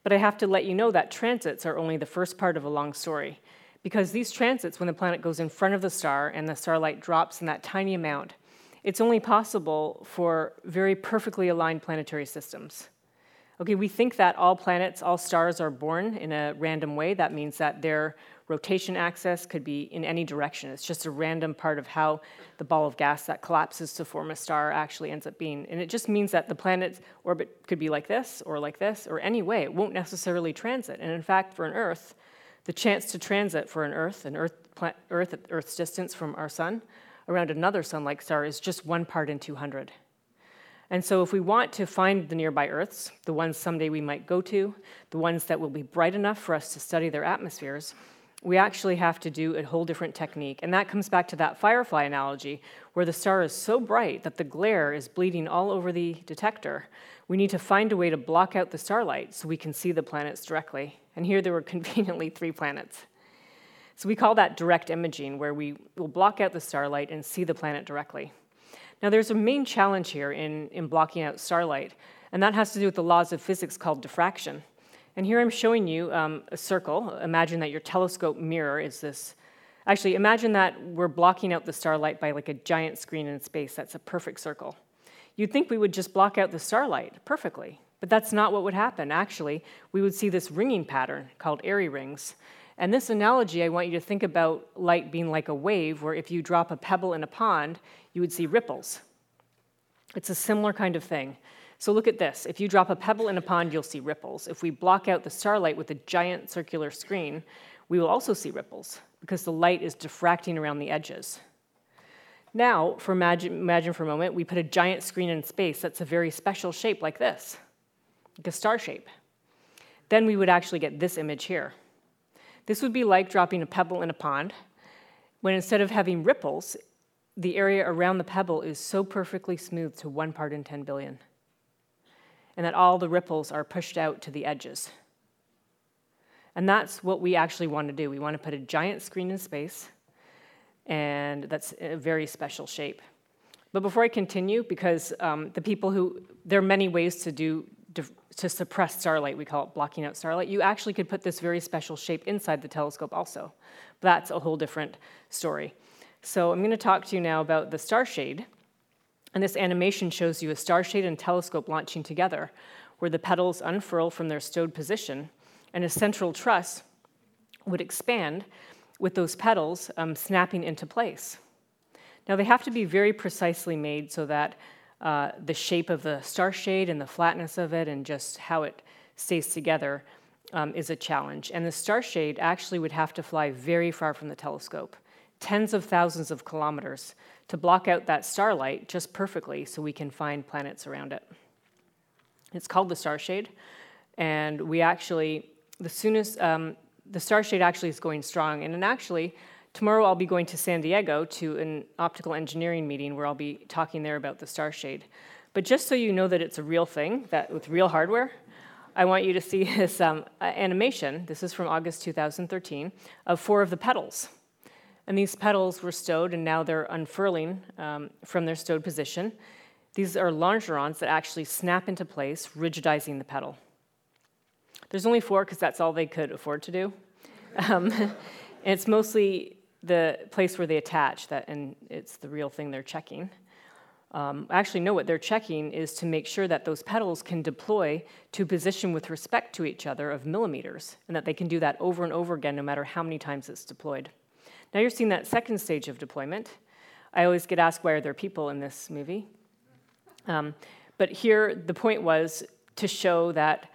But I have to let you know that transits are only the first part of a long story. Because these transits, when the planet goes in front of the star and the starlight drops in that tiny amount, it's only possible for very perfectly aligned planetary systems. Okay, we think that all planets, all stars are born in a random way. That means that their rotation axis could be in any direction. It's just a random part of how the ball of gas that collapses to form a star actually ends up being. And it just means that the planet's orbit could be like this or like this or any way. It won't necessarily transit. And in fact, for an Earth, the chance to transit for an Earth, an Earth, Earth at Earth's distance from our sun, around another sun-like star is just one part in 200. And so, if we want to find the nearby Earths, the ones someday we might go to, the ones that will be bright enough for us to study their atmospheres, we actually have to do a whole different technique. And that comes back to that firefly analogy, where the star is so bright that the glare is bleeding all over the detector. We need to find a way to block out the starlight so we can see the planets directly. And here there were conveniently three planets. So we call that direct imaging, where we will block out the starlight and see the planet directly. Now, there's a main challenge here in, in blocking out starlight, and that has to do with the laws of physics called diffraction. And here I'm showing you um, a circle. Imagine that your telescope mirror is this. Actually, imagine that we're blocking out the starlight by like a giant screen in space. That's a perfect circle. You'd think we would just block out the starlight perfectly, but that's not what would happen. Actually, we would see this ringing pattern called Airy rings. And this analogy, I want you to think about light being like a wave, where if you drop a pebble in a pond, you would see ripples. It's a similar kind of thing. So look at this. If you drop a pebble in a pond, you'll see ripples. If we block out the starlight with a giant circular screen, we will also see ripples because the light is diffracting around the edges. Now, for imagine, imagine for a moment, we put a giant screen in space that's a very special shape like this, like a star shape. Then we would actually get this image here. This would be like dropping a pebble in a pond, when instead of having ripples, the area around the pebble is so perfectly smooth to one part in 10 billion, and that all the ripples are pushed out to the edges. And that's what we actually want to do. We want to put a giant screen in space, and that's a very special shape. But before I continue, because um, the people who, there are many ways to do to suppress starlight. We call it blocking out starlight. You actually could put this very special shape inside the telescope also. But that's a whole different story. So I'm going to talk to you now about the star shade. And this animation shows you a star shade and telescope launching together, where the petals unfurl from their stowed position, and a central truss would expand with those petals um, snapping into place. Now, they have to be very precisely made so that uh, the shape of the star shade and the flatness of it and just how it stays together um, is a challenge. And the star shade actually would have to fly very far from the telescope, tens of thousands of kilometers, to block out that starlight just perfectly so we can find planets around it. It's called the star shade, and we actually, the soonest, um, the star shade actually is going strong, and, and actually, Tomorrow I'll be going to San Diego to an optical engineering meeting where I'll be talking there about the star shade. But just so you know that it's a real thing, that with real hardware, I want you to see this um, animation. This is from August 2013 of four of the petals. And these petals were stowed, and now they're unfurling um, from their stowed position. These are longerons that actually snap into place, rigidizing the petal. There's only four because that's all they could afford to do. Um, and it's mostly the place where they attach that, and it's the real thing they're checking. Um, actually, no, what they're checking is to make sure that those petals can deploy to position with respect to each other of millimeters, and that they can do that over and over again no matter how many times it's deployed. Now you're seeing that second stage of deployment. I always get asked why are there people in this movie? Um, but here, the point was to show that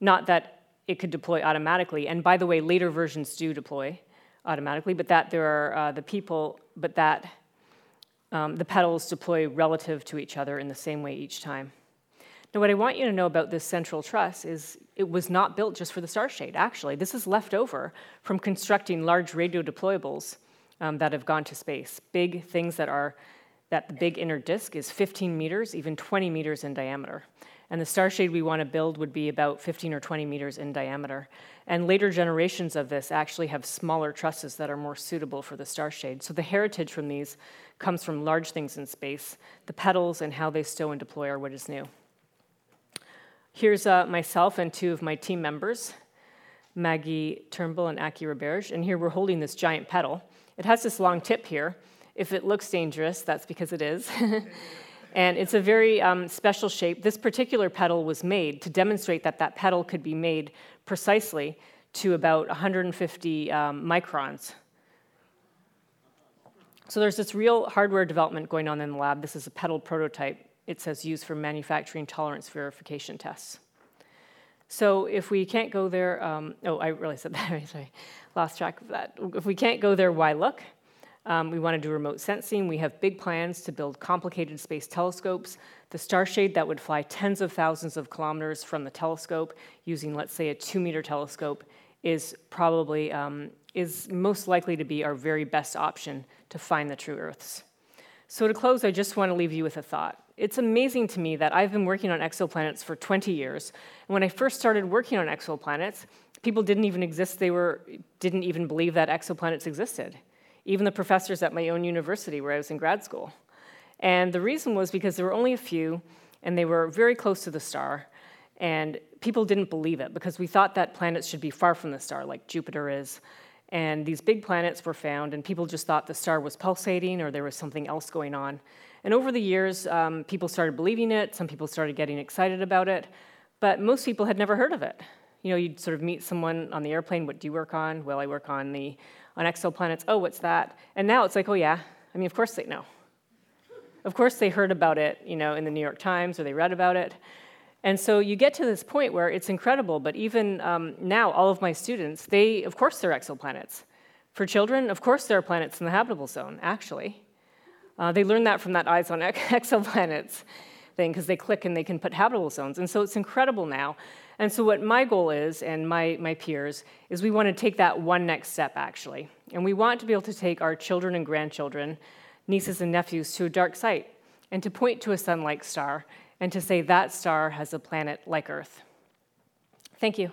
not that it could deploy automatically, and by the way, later versions do deploy, automatically, but that there are uh, the people, but that um, the petals deploy relative to each other in the same way each time. Now, what I want you to know about this central truss is it was not built just for the star shade, actually. This is left over from constructing large radio deployables um, that have gone to space. Big things that are, that the big inner disk is 15 meters, even 20 meters in diameter. And the star shade we want to build would be about 15 or 20 meters in diameter. And later generations of this actually have smaller trusses that are more suitable for the star shade. So the heritage from these comes from large things in space. The petals and how they stow and deploy are what is new. Here's uh, myself and two of my team members, Maggie Turnbull and Aki Roberge. And here we're holding this giant petal. It has this long tip here. If it looks dangerous, that's because it is. And it's a very um, special shape. This particular petal was made to demonstrate that that petal could be made precisely to about 150 um, microns. So there's this real hardware development going on in the lab. This is a petal prototype. It says used for manufacturing tolerance verification tests. So if we can't go there, um, oh, I really said that, sorry, lost track of that. If we can't go there, why look? Um, we want to do remote sensing. We have big plans to build complicated space telescopes. The Starshade that would fly tens of thousands of kilometers from the telescope using, let's say, a two meter telescope is probably, um, is most likely to be our very best option to find the true Earths. So to close, I just want to leave you with a thought. It's amazing to me that I've been working on exoplanets for 20 years. And when I first started working on exoplanets, people didn't even exist, they were, didn't even believe that exoplanets existed even the professors at my own university where I was in grad school. And the reason was because there were only a few, and they were very close to the star, and people didn't believe it because we thought that planets should be far from the star, like Jupiter is. And these big planets were found, and people just thought the star was pulsating or there was something else going on. And over the years, um, people started believing it, some people started getting excited about it, but most people had never heard of it. You know, you'd sort of meet someone on the airplane, what do you work on? Well, I work on the on exoplanets. Oh, what's that? And now it's like, oh yeah. I mean, of course they know. Of course they heard about it, you know, in the New York Times or they read about it. And so you get to this point where it's incredible, but even um, now, all of my students, they, of course, they're exoplanets. For children, of course, there are planets in the habitable zone, actually. Uh, they learn that from that Eyes on Exoplanets thing because they click and they can put habitable zones. And so it's incredible now. And so, what my goal is, and my, my peers, is we want to take that one next step actually. And we want to be able to take our children and grandchildren, nieces and nephews, to a dark site and to point to a sun like star and to say that star has a planet like Earth. Thank you.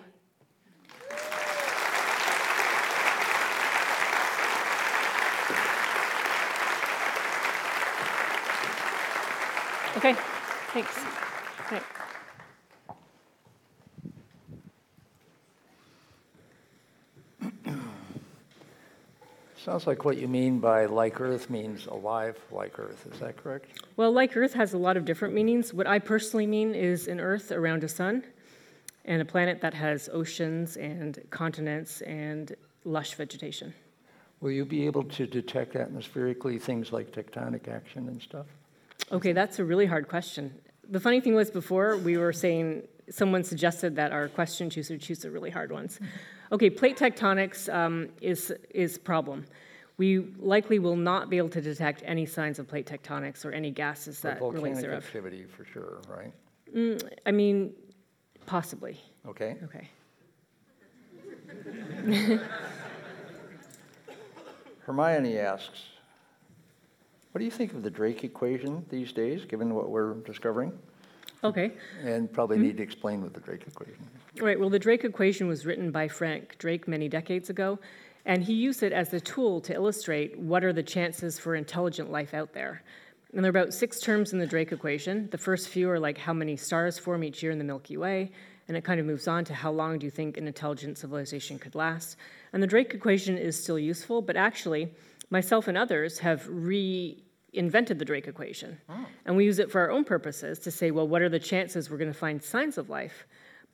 Okay, thanks. Sounds like what you mean by like Earth means alive like Earth. Is that correct? Well, like Earth has a lot of different meanings. What I personally mean is an Earth around a sun and a planet that has oceans and continents and lush vegetation. Will you be able to detect atmospherically things like tectonic action and stuff? Okay, that's a really hard question. The funny thing was, before we were saying, someone suggested that our question choose would choose the really hard ones. Okay, plate tectonics um, is is problem. We likely will not be able to detect any signs of plate tectonics or any gases that but release volcanic thereof. activity for sure, right? Mm, I mean, possibly. Okay. Okay. Hermione asks, what do you think of the Drake equation these days, given what we're discovering? Okay. And probably Hmm? need to explain what the Drake equation is. Right. Well, the Drake equation was written by Frank Drake many decades ago, and he used it as a tool to illustrate what are the chances for intelligent life out there. And there are about six terms in the Drake equation. The first few are like how many stars form each year in the Milky Way, and it kind of moves on to how long do you think an intelligent civilization could last. And the Drake equation is still useful, but actually, myself and others have reinvented the Drake equation. Hmm. And we use it for our own purposes to say, well, what are the chances we're going to find signs of life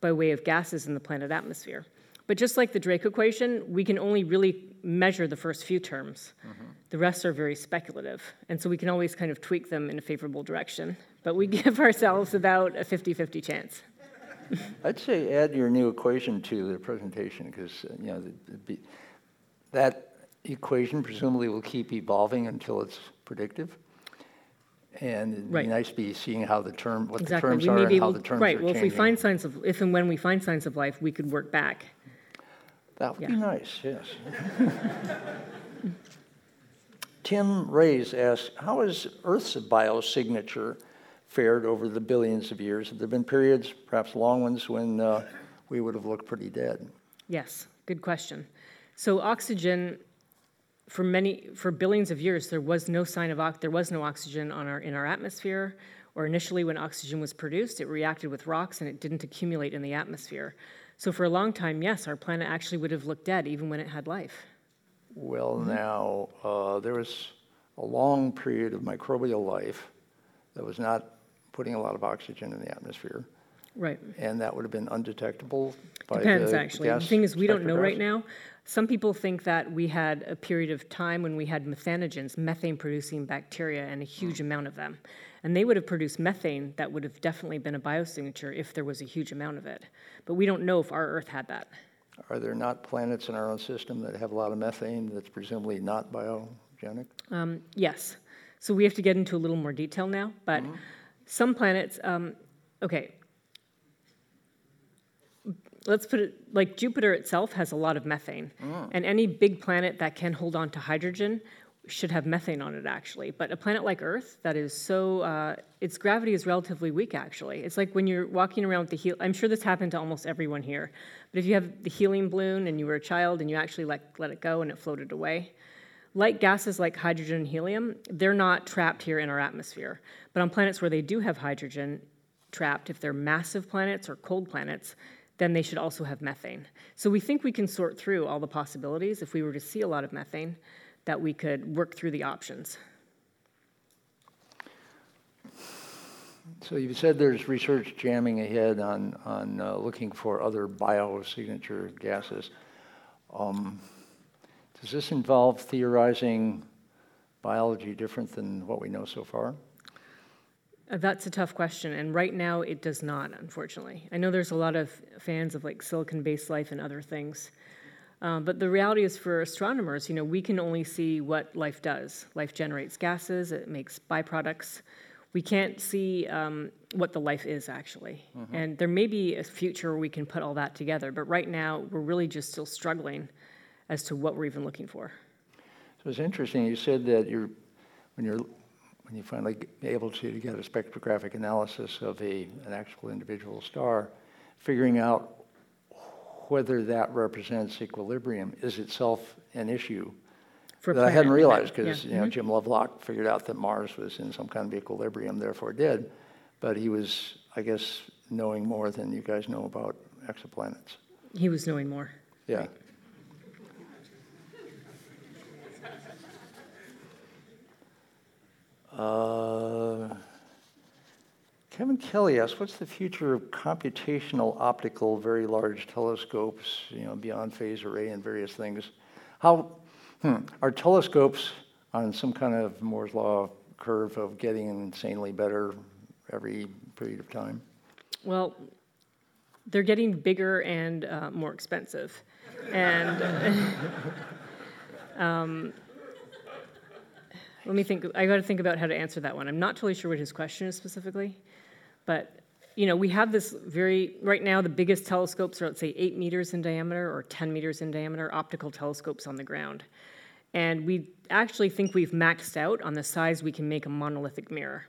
by way of gases in the planet atmosphere? But just like the Drake equation, we can only really measure the first few terms. Mm-hmm. The rest are very speculative. And so we can always kind of tweak them in a favorable direction. But we give ourselves about a 50 50 chance. I'd say add your new equation to the presentation because, uh, you know, the- the be- that equation presumably will keep evolving until it's predictive. And it'd be nice to be seeing how the term, what the Exactly. terms We are and how able, the terms are right. changing. Well, if we find signs of, if and when we find signs of life, we could work back. That would be Yeah. nice, yes. Tim Rays asks, how has Earth's biosignature fared over the billions of years? Have there been periods, perhaps long ones, when uh, we would have looked pretty dead? Yes, good question. So oxygen, for many, for billions of years, there was no sign of there was no oxygen on our in our atmosphere. Or initially, when oxygen was produced, it reacted with rocks and it didn't accumulate in the atmosphere. So for a long time, yes, our planet actually would have looked dead even when it had life. Well, Mm-hmm. now, uh, there was a long period of microbial life that was not putting a lot of oxygen in the atmosphere, Right. and that would have been undetectable by the Depends, actually. The thing is, we don't know right now. Some people think that we had a period of time when we had methanogens, methane-producing bacteria, and a huge amount of them. And they would have produced methane that would have definitely been a biosignature if there was a huge amount of it. But we don't know if our Earth had that. Are there not planets in our own system that have a lot of methane that's presumably not biogenic? Um, yes. So we have to get into a little more detail now, but some planets, um, okay. Let's put it like Jupiter itself has a lot of methane, and any big planet that can hold on to hydrogen should have methane on it actually. But a planet like Earth that is so, uh, its gravity is relatively weak actually. It's like when you're walking around with the hel- I'm sure this happened to almost everyone here, but if you have the helium balloon and you were a child and you actually let, let it go and it floated away, light gases like hydrogen and helium, they're not trapped here in our atmosphere. But on planets where they do have hydrogen trapped, if they're massive planets or cold planets, then they should also have methane. So we think we can sort through all the possibilities if we were to see a lot of methane, that we could work through the options. So you said there's research jamming ahead on, on uh, looking for other biosignature gases. Um, Does this involve theorizing biology different than what we know so far? Uh, That's a tough question, and right now it does not, unfortunately. I know there's a lot of fans of like silicon-based life and other things, um, but the reality is for astronomers, you know, we can only see what life does. Life generates gases, it makes byproducts. We can't see um, what the life is actually, and there may be a future where we can put all that together. But right now, we're really just still struggling as to what we're even looking for. So it's interesting, you said that you're, when you're, when you finally able to get a spectrographic analysis of a, an actual individual star, figuring out whether that represents equilibrium is itself an issue For that I hadn't planet, realized, yeah. because, you know, mm-hmm. Jim Lovelock figured out that Mars was in some kind of equilibrium, therefore did, but he was, I guess, knowing more than you guys know about exoplanets. He was knowing more. Yeah. Uh, Kevin Kelly asks, what's the future of computational optical very large telescopes, you know, beyond phase array and various things? How, hmm, are telescopes on some kind of Moore's law curve of getting insanely better every period of time? Well, they're getting bigger and uh, more expensive. And um, let me think. I got to think about how to answer that one. I'm not totally sure what his question is specifically, but you know, we have this very right now. The biggest telescopes are, let's say, eight meters in diameter or 10 meters in diameter, optical telescopes on the ground, and we actually think we've maxed out on the size we can make a monolithic mirror.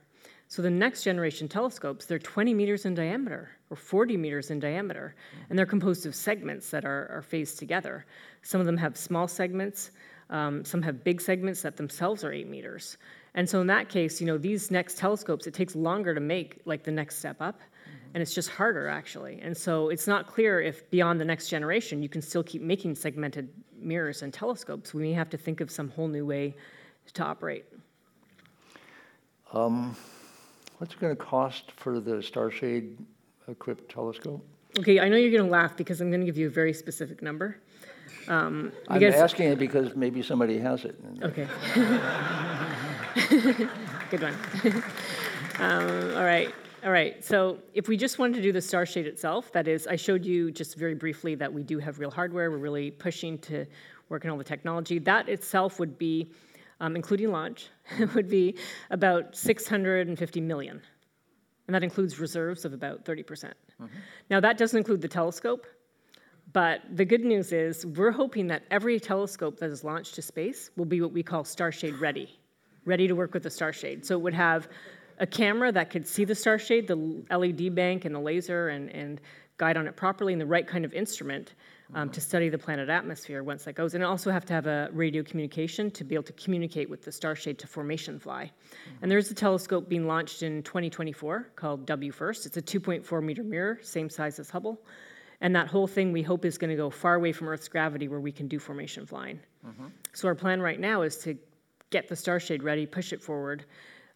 So the next generation telescopes, they're 20 meters in diameter or 40 meters in diameter, and they're composed of segments that are, are phased together. Some of them have small segments, um, some have big segments that themselves are eight meters. And so in that case, you know, these next telescopes, it takes longer to make like the next step up, and it's just harder actually. And so it's not clear if beyond the next generation you can still keep making segmented mirrors and telescopes. We may have to think of some whole new way to operate. What's it going to cost for the Starshade equipped telescope? Okay, I know you're going to laugh because I'm going to give you a very specific number. Um, I'm asking it because maybe somebody has it. Okay. Good one. um, all right. All right. So if we just wanted to do the Starshade itself, that is, I showed you just very briefly that we do have real hardware. We're really pushing to work on all the technology. That itself would be, um, including launch, would be about 650 million. And that includes reserves of about 30%. percent Now, that doesn't include the telescope. But the good news is, we're hoping that every telescope that is launched to space will be what we call Starshade ready, ready to work with the Starshade. So it would have a camera that could see the Starshade, the LED bank, and the laser, and, and guide on it properly, and the right kind of instrument um, to study the planet atmosphere once that goes. And it also have to have a radio communication to be able to communicate with the Starshade to formation fly. And there's a telescope being launched in 2024 called WFIRST. It's a 2.4 meter mirror, same size as Hubble. And that whole thing we hope is going to go far away from Earth's gravity where we can do formation flying. So our plan right now is to get the Starshade ready, push it forward,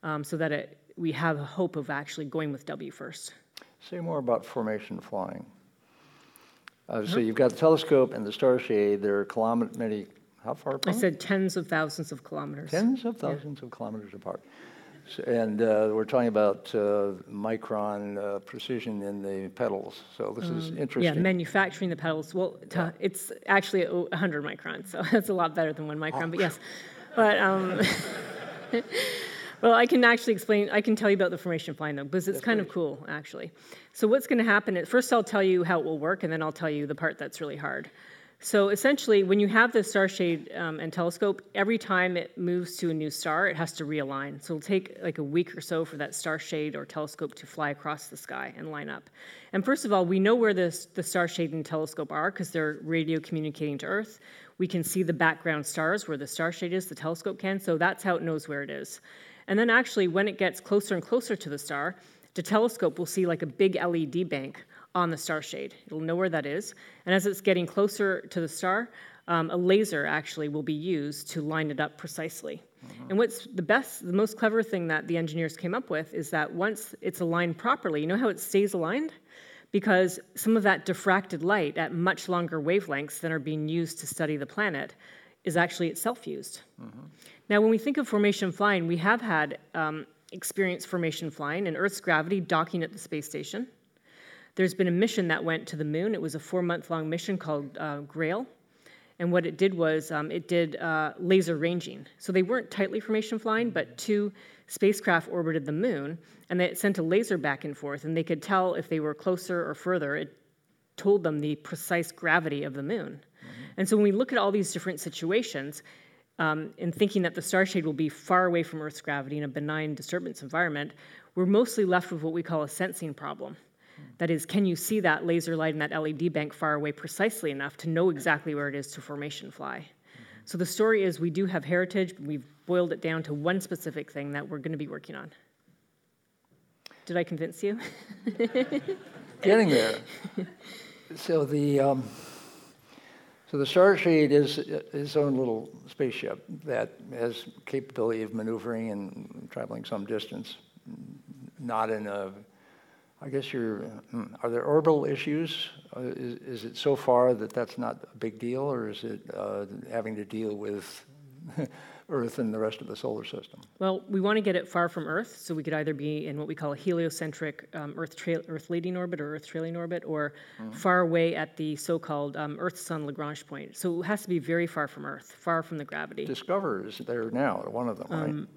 um, so that it we have a hope of actually going with WFIRST. Say more about formation flying. Uh. So you've got the telescope and the star shade, they're kilometer, many, how far apart? I said tens of thousands of kilometers. Tens of thousands of kilometers apart. And uh, we're talking about uh, micron uh, precision in the petals, so this is interesting. Yeah, manufacturing the petals. Well, t- it's actually a 100 microns, so that's a lot better than one micron. But yes, but um, well, I can actually explain. I can tell you about the formation flying though, because it's kind of cool actually. So what's going to happen? Is, first, I'll tell you how it will work, and then I'll tell you the part that's really hard. So essentially, when you have the star shade um, and telescope, every time it moves to a new star, it has to realign. So it'll take like a week or so for that star shade or telescope to fly across the sky and line up. And first of all, we know where this, the star shade and telescope are because they're radio communicating to Earth. We can see the background stars where the star shade is, the telescope can, so that's how it knows where it is. And then actually, when it gets closer and closer to the star, the telescope will see like a big LED bank on the star shade. It'll know where that is. And as it's getting closer to the star, um, a laser actually will be used to line it up precisely. And what's the best, the most clever thing that the engineers came up with is that once it's aligned properly, you know how it stays aligned? Because some of that diffracted light at much longer wavelengths than are being used to study the planet is actually itself used. Now, when we think of formation flying, we have had um, experienced formation flying in Earth's gravity docking at the space station. There's been a mission that went to the moon. It was a four month long mission called uh, GRAIL. And what it did was um, it did uh, laser ranging. So they weren't tightly formation flying, but two spacecraft orbited the moon, and they sent a laser back and forth, and they could tell if they were closer or further. It told them the precise gravity of the moon. And so when we look at all these different situations, um, and thinking that the star shade will be far away from Earth's gravity in a benign disturbance environment, we're mostly left with what we call a sensing problem. That is, can you see that laser light in that LED bank far away precisely enough to know exactly where it is to formation fly? So the story is we do have heritage, but we've boiled it down to one specific thing that we're going to be working on. Did I convince you? Getting there. So the, um, so the Star Shade is its own little spaceship that has capability of maneuvering and traveling some distance. Not in a, I guess you're, hmm, are there orbital issues? Uh, Is, is it so far that that's not a big deal, or is it uh, having to deal with Earth and the rest of the solar system? Well, we want to get it far from Earth, so we could either be in what we call a heliocentric um, Earth, tra- Earth leading orbit or Earth trailing orbit, or far away at the so-called um, Earth Sun Lagrange point. So it has to be very far from Earth, far from the gravity. DSCOVR is there now, one of them, right?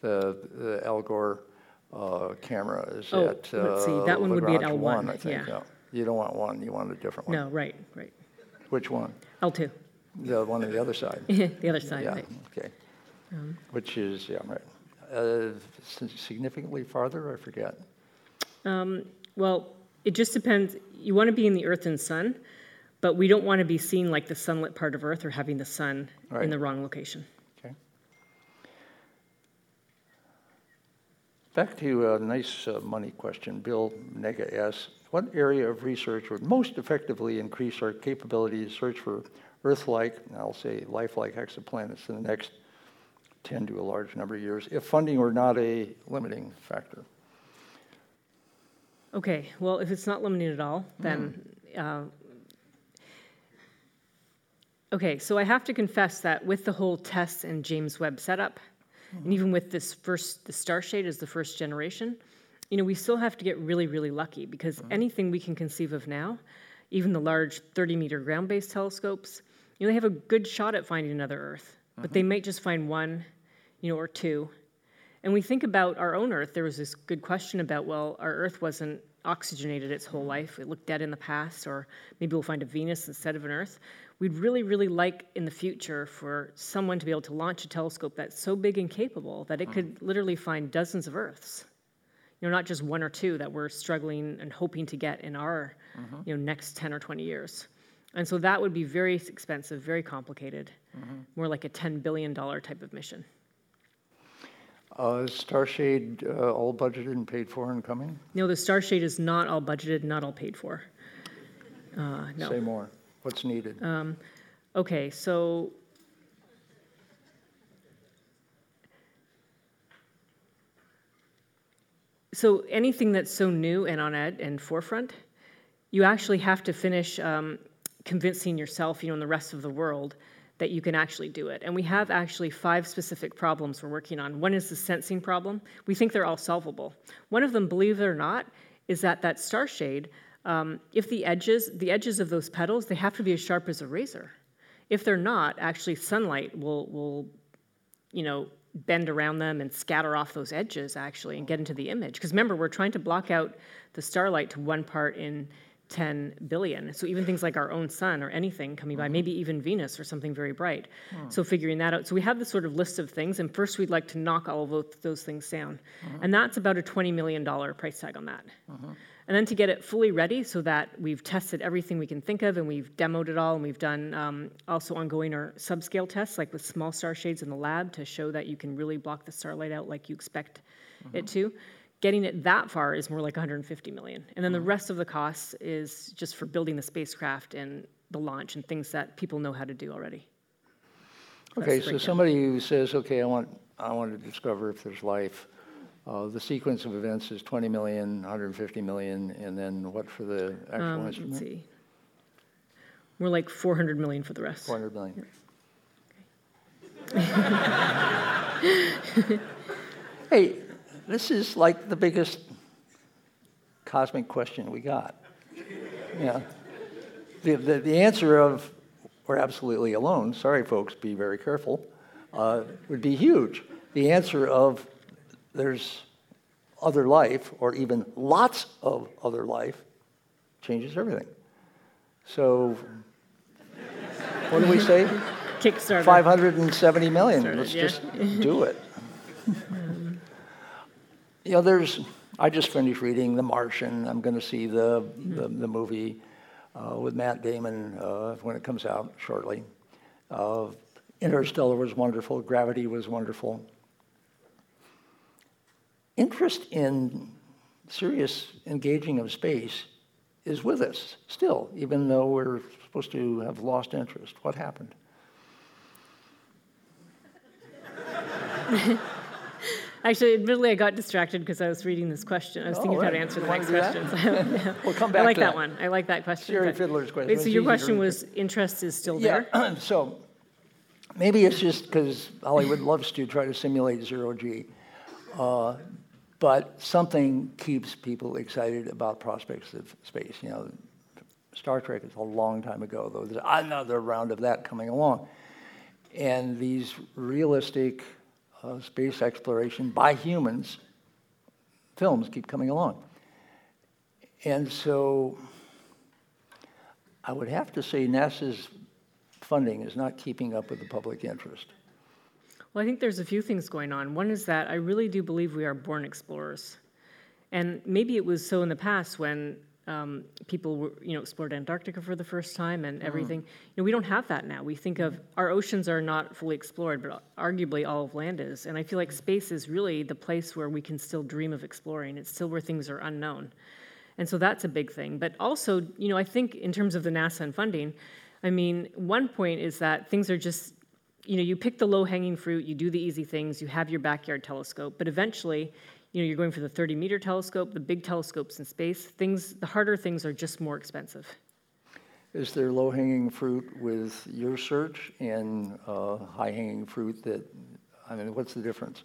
The, the Al Gore uh, camera is Oh, at let's see, uh, that one would be at Lagrange L1, one, I think. yeah. You don't want one, you want a different one. No, right, right. Which one? L2, The one on the other side? the other side, Yeah, right. okay. Which is, yeah, right. Uh, s- Significantly farther, I forget. Well, it just depends. You want to be in the Earth and Sun, but we don't want to be seen like the sunlit part of Earth or having the sun Right. in the wrong location. Okay. Back to a nice uh, money question. Bill Nega asks, what area of research would most effectively increase our capability to search for Earth-like, and I'll say life-like exoplanets in the next 10 to a large number of years, if funding were not a limiting factor? Okay, well, if it's not limiting at all, then. Uh, okay, so I have to confess that with the whole TESS and James Webb setup, and even with this first, the Starshade is the first generation, you know, we still have to get really, really lucky because mm-hmm. anything we can conceive of now, even the large 30 meter ground based telescopes, you know, they have a good shot at finding another Earth, but they mm-hmm. might just find one, you know, or two. And we think about our own Earth, there was this good question about, well, our Earth wasn't oxygenated its whole life. It looked dead in the past, or maybe we'll find a Venus instead of an Earth. We'd really, really like in the future for someone to be able to launch a telescope that's so big and capable that it hmm. could literally find dozens of Earths. You know, not just one or two that we're struggling and hoping to get in our, mm-hmm. you know, next 10 or 20 years. And so that would be very expensive, very complicated, mm-hmm. more like a $10 billion type of mission. Uh, Is Starshade uh, all budgeted and paid for and coming? No, the Starshade is not all budgeted, not all paid for. Uh, no. Say more. What's needed? Okay, so so anything that's so new and on ed and forefront, you actually have to finish um, convincing yourself, you know, and the rest of the world that you can actually do it. And we have actually five specific problems we're working on. One is the sensing problem. We think they're all solvable. One of them, believe it or not, is that that star shade, um, if the edges, the edges of those petals, they have to be as sharp as a razor. If they're not, actually sunlight will, will you know, bend around them and scatter off those edges actually and get into the image. Because remember, we're trying to block out the starlight to one part in 10 billion. So even things like our own sun or anything coming by, mm-hmm. maybe even Venus or something very bright. Mm. So figuring that out. So we have this sort of list of things, and first we'd like to knock all of those, things down. Mm-hmm. And that's about a $20 million price tag on that. Mm-hmm. And then to get it fully ready so that we've tested everything we can think of and we've demoed it all and we've done um, also ongoing our subscale tests, like with small star shades in the lab to show that you can really block the starlight out like you expect it to. Getting it that far is more like 150 million. And then the rest of the costs is just for building the spacecraft and the launch and things that people know how to do already. That's Okay, so somebody who says, okay, I want, I want to discover if there's life, uh, the sequence of events is 20 million, 150 million, and then what for the actual Um, let's instrument? see. More like 400 million for the rest. 400 million. Hey, this is like the biggest cosmic question we got. Yeah. The, the, the answer of, we're absolutely alone, sorry folks, be very careful, uh, would be huge. The answer of, there's other life, or even lots of other life, changes everything. So, what do we say? Kickstarter. 570 million, let's yeah. just do it. You know, there's, I just finished reading The Martian, I'm gonna see the, the, the movie uh, with Matt Damon uh, when it comes out shortly. Uh, Interstellar was wonderful, Gravity was wonderful. Interest in serious engaging of space is with us still, even though we're supposed to have lost interest. What happened? Actually, admittedly, I got distracted because I was reading this question. I was thinking Oh, of how to answer the You next question. We'll come I like to that that. one. I like that question. Jerry Fiddler's question. Wait, so your question was interest is still there? So maybe it's just because Hollywood loves to try to simulate zero G. Uh, but something keeps people excited about prospects of space. You know, Star Trek is a long time ago, though. There's another round of that coming along. And these realistic uh, space exploration by humans films keep coming along. And so I would have to say NASA's funding is not keeping up with the public interest. Well, I think there's a few things going on. One is that I really do believe we are born explorers. And maybe it was so in the past when um, people were, you know, explored Antarctica for the first time and everything. You know, we don't have that now. We think of our oceans are not fully explored, but arguably all of land is. And I feel like space is really the place where we can still dream of exploring. It's still where things are unknown. And so that's a big thing. But also, you know, I think in terms of the NASA and funding, I mean, one point is that things are just, you know, you pick the low hanging fruit, you do the easy things, you have your backyard telescope, but eventually, you know, you're going for the 30 meter telescope, the big telescopes in space. Things, the harder things are just more expensive. Is there low-hanging fruit with your search and uh, high-hanging fruit that, I mean, what's the difference?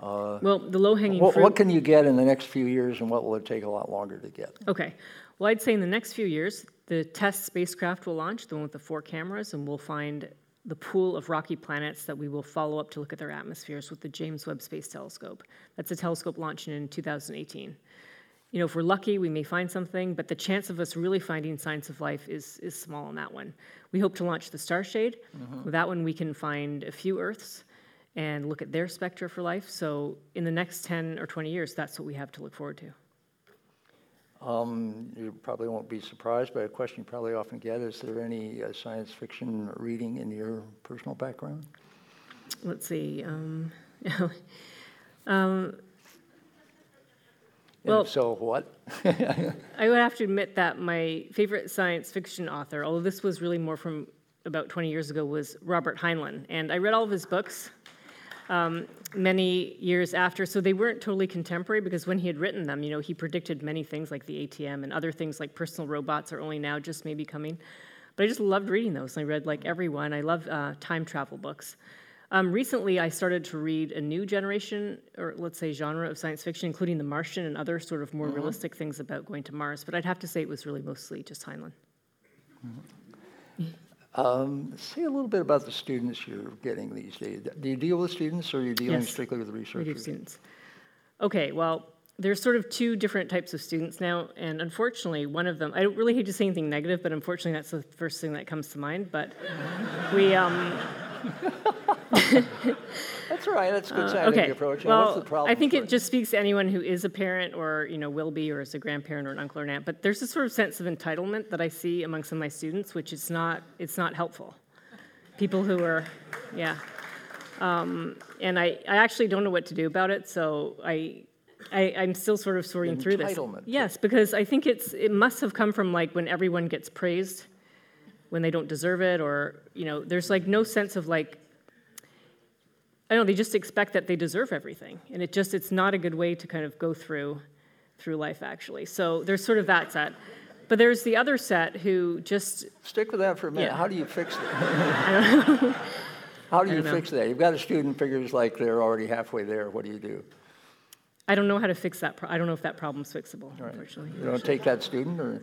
Well, the low hanging What, fruit. what can you get in the next few years and what will it take a lot longer to get? Okay. Well, I'd say in the next few years, the TESS spacecraft will launch, the one with the four cameras, and we'll find the pool of rocky planets that we will follow up to look at their atmospheres with the James Webb Space Telescope. That's a telescope launching in 2018. You know, if we're lucky, we may find something, but the chance of us really finding signs of life is, is small on that one. We hope to launch the Starshade. Mm-hmm. With that one, we can find a few Earths and look at their spectra for life. So in the next 10 or 20 years, that's what we have to look forward to. Um, You probably won't be surprised by a question you probably often get. Is there any uh, science fiction reading in your personal background? let's see. Um, um, Well- so, what? I would have to admit that my favorite science fiction author, although this was really more from about 20 years ago, was Robert Heinlein. And I read all of his books. Um, many years after. So they weren't totally contemporary because when he had written them, you know, he predicted many things like the ATM and other things like personal robots are only now just maybe coming. But I just loved reading those. I read like every one. I love uh, time travel books. Um, recently, I started to read a new generation, or let's say genre of science fiction, including The Martian and other sort of more mm-hmm. realistic things about going to Mars. But I'd have to say it was really mostly just Heinlein. Mm-hmm. Um, say a little bit about the students you're getting these days. Do you deal with students, or are you dealing yes, strictly with researchers? We do students. Okay, well, there's sort of two different types of students now, and unfortunately, one of them, I don't really hate to say anything negative, but unfortunately, that's the first thing that comes to mind. But we, um, That's right. That's a good uh, okay. approach. Well, what's the problem? I think it just speaks to anyone who is a parent or you know will be or is a grandparent or an uncle or an aunt. But there's a sort of sense of entitlement that I see among some of my students, which is not it's not helpful. People who are, yeah, um, and I, I actually don't know what to do about it. So I I, am still sort of sorting through this. Yes, because I think it's it must have come from like when everyone gets praised when they don't deserve it, or you know, there's like no sense of like I know they just expect that they deserve everything, and it just it's not a good way to kind of go through through life actually. So there's sort of that set. But there's the other set who just stick with that for a minute. Yeah. How do you fix that? how do you fix that? You've got a student figures like they're already halfway there. What do you do? I don't know how to fix that. Pro- I don't know if that problem's fixable. Right. Unfortunately, you don't take that student, or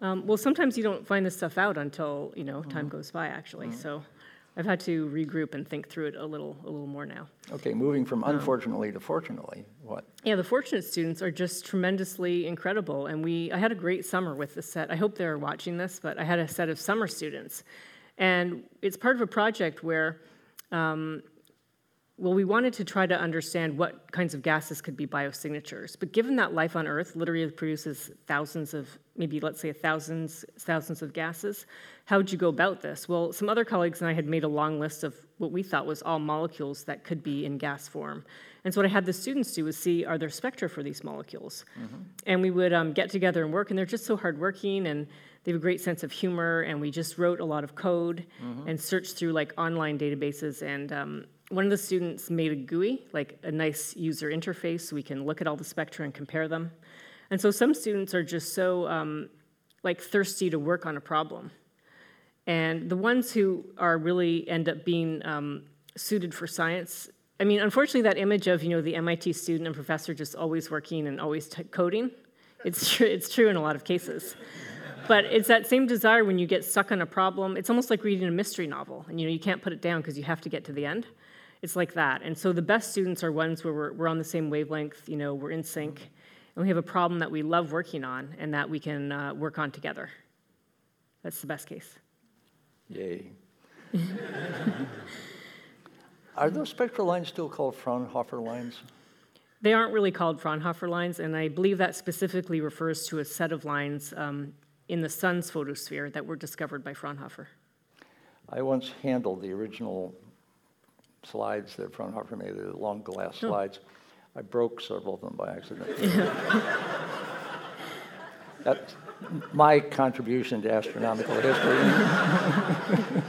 um, well, sometimes you don't find this stuff out until you know time mm-hmm. goes by. Actually, mm-hmm. so I've had to regroup and think through it a little, a little more now. Okay, moving from um, unfortunately um, to fortunately, what? Yeah, the fortunate students are just tremendously incredible, and we. I had a great summer with the set. I hope they're watching this, but I had a set of summer students, and it's part of a project where. Um, well, we wanted to try to understand what kinds of gases could be biosignatures. But given that life on Earth literally produces thousands of, maybe let's say thousands, thousands of gases, how would you go about this? Well, some other colleagues and I had made a long list of what we thought was all molecules that could be in gas form. And so what I had the students do was see are there spectra for these molecules? Mm-hmm. And we would um, get together and work, and they're just so hardworking and they have a great sense of humor. And we just wrote a lot of code mm-hmm. and searched through like online databases and um, one of the students made a GUI, like a nice user interface, so we can look at all the spectra and compare them. And so some students are just so um, like thirsty to work on a problem. And the ones who are really end up being um, suited for science, I mean, unfortunately, that image of you know the MIT student and professor just always working and always t- coding, it's true. It's true in a lot of cases. But it's that same desire when you get stuck on a problem. It's almost like reading a mystery novel, and you know you can't put it down because you have to get to the end it's like that. And so the best students are ones where we're, we're on the same wavelength, you know, we're in sync, and we have a problem that we love working on and that we can uh, work on together. That's the best case. Yay. are those spectral lines still called Fraunhofer lines? They aren't really called Fraunhofer lines, and I believe that specifically refers to a set of lines um, in the sun's photosphere that were discovered by Fraunhofer. I once handled the original slides that Fraunhofer made, the long glass oh. slides. I broke several of them by accident. That's my contribution to astronomical history.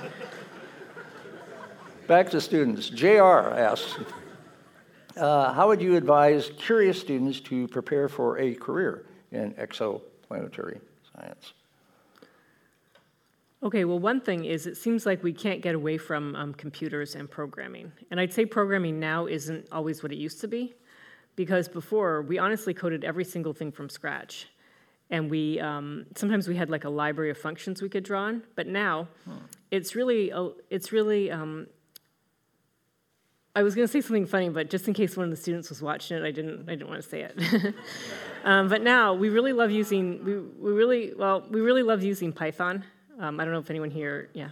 Back to students. JR asks uh, How would you advise curious students to prepare for a career in exoplanetary science? Okay, well, one thing is it seems like we can't get away from um, computers and programming. And I'd say programming now isn't always what it used to be, because before we honestly coded every single thing from scratch. And we um, sometimes we had like a library of functions we could draw on, but now hmm. it's really it's really. Um, I was going to say something funny, but just in case one of the students was watching it, I didn't I didn't want to say it. Um, but now we really love using we, we really well we really love using Python um, I don't know if anyone here, yeah,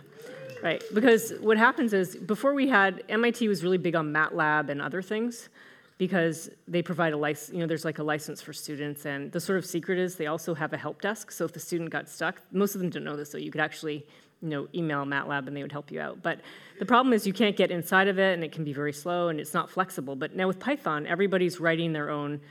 right. Because what happens is before we had MIT was really big on MATLAB and other things because they provide a license. You know, there's like a license for students, and the sort of secret is they also have a help desk. So if the student got stuck, most of them don't know this, so you could actually you know, email MATLAB and they would help you out. But the problem is you can't get inside of it and it can be very slow and it's not flexible. But now with Python, everybody's writing their own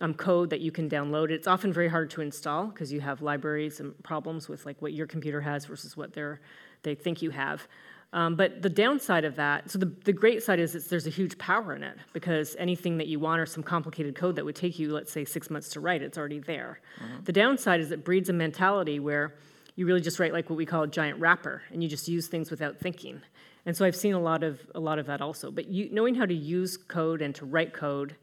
um, code that you can download. It's often very hard to install because you have libraries and problems with like what your computer has versus what they they think you have. Um, but the downside of that, so the, the great side is it's, there's a huge power in it because anything that you want or some complicated code that would take you, let's say, six months to write, it's already there. The downside is it breeds a mentality where you really just write like what we call a giant wrapper and you just use things without thinking. And so I've seen a lot of a lot of that also. But you, knowing how to use code and to write code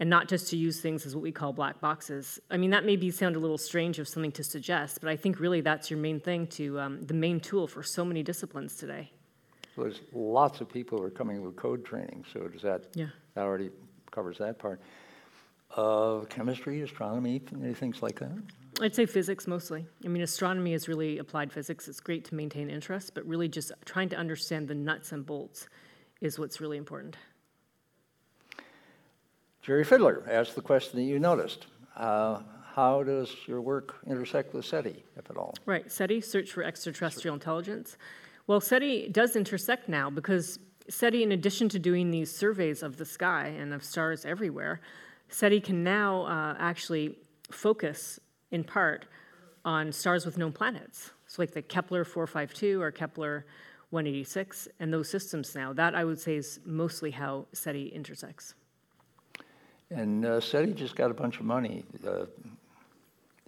and not just to use things as what we call black boxes. I mean, that may be sound a little strange of something to suggest, but I think really that's your main thing to um, the main tool for so many disciplines today. There's lots of people who are coming with code training, so does that, Yeah. that already covers that part. Uh, chemistry, astronomy, any things like that? I'd say physics mostly. I mean, astronomy is really applied physics. It's great to maintain interest, but really just trying to understand the nuts and bolts is what's really important. Jerry Fiddler asked the question that you noticed. Uh, how does your work intersect with SETI, if at all? Right, SETI, Search for Extraterrestrial Intelligence. Well, SETI does intersect now because SETI, in addition to doing these surveys of the sky and of stars everywhere, SETI can now uh, actually focus in part on stars with known planets. So, like the Kepler 452 or Kepler 186, and those systems now. That I would say is mostly how SETI intersects. And uh, SETI just got a bunch of money. Uh,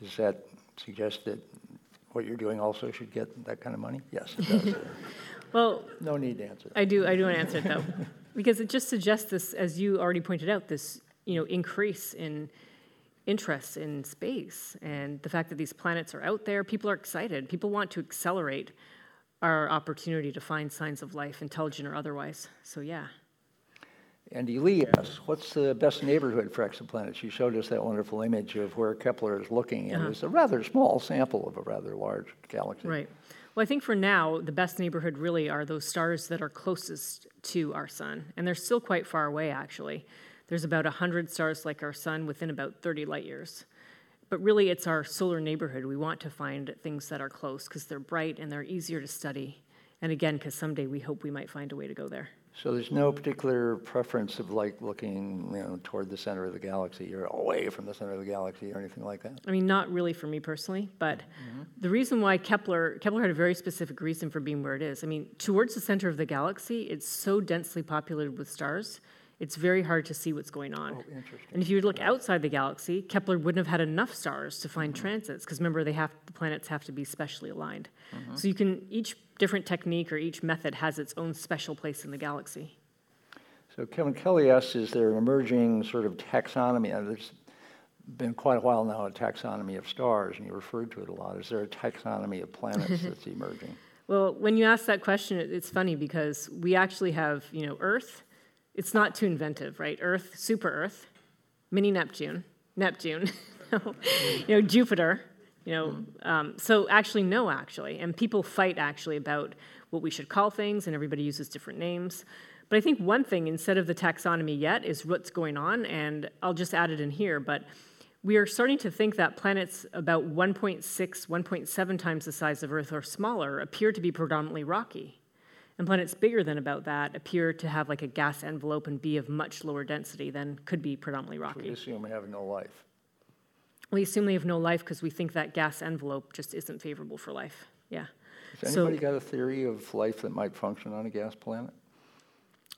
does that suggest that what you're doing also should get that kind of money? Yes, it does. Well, no need to answer. I do. I do want to answer it though, because it just suggests this, as you already pointed out, this you know increase in interest in space and the fact that these planets are out there. People are excited. People want to accelerate our opportunity to find signs of life, intelligent or otherwise. So yeah. Andy Lee asks, what's the best neighborhood for exoplanets? You showed us that wonderful image of where Kepler is looking, and Uh-huh. it's a rather small sample of a rather large galaxy. Right. Well, I think for now, the best neighborhood really are those stars that are closest to our sun. And they're still quite far away, actually. There's about 100 stars like our sun within about 30 light years. But really, it's our solar neighborhood. We want to find things that are close because they're bright and they're easier to study. And again, because someday we hope we might find a way to go there. So there's no particular preference of like looking, you know, toward the center of the galaxy or away from the center of the galaxy or anything like that. I mean, not really for me personally, but mm-hmm. the reason why Kepler Kepler had a very specific reason for being where it is. I mean, towards the center of the galaxy, it's so densely populated with stars, it's very hard to see what's going on. Oh, interesting. And if you would look outside the galaxy, Kepler wouldn't have had enough stars to find transits because remember they have the planets have to be specially aligned. So you can each different technique or each method has its own special place in the galaxy. So Kevin Kelly asks, is there an emerging sort of taxonomy? Uh, There's been quite a while now a taxonomy of stars, and you referred to it a lot. Is there a taxonomy of planets that's emerging? Well, when you ask that question, it's funny because we actually have, you know, Earth. It's not too inventive, right? Earth, super Earth, mini Neptune, Neptune, you know, Jupiter, you know. Um, so actually, no, actually, and people fight actually about what we should call things, and everybody uses different names. But I think one thing, instead of the taxonomy yet, is what's going on, and I'll just add it in here. But we are starting to think that planets about 1.6, 1.7 times the size of Earth or smaller appear to be predominantly rocky. And planets bigger than about that appear to have like a gas envelope and be of much lower density than could be predominantly rocky. We assume we have no life. We assume they have no life because we think that gas envelope just isn't favorable for life. Yeah. Has So- anybody got a theory of life that might function on a gas planet?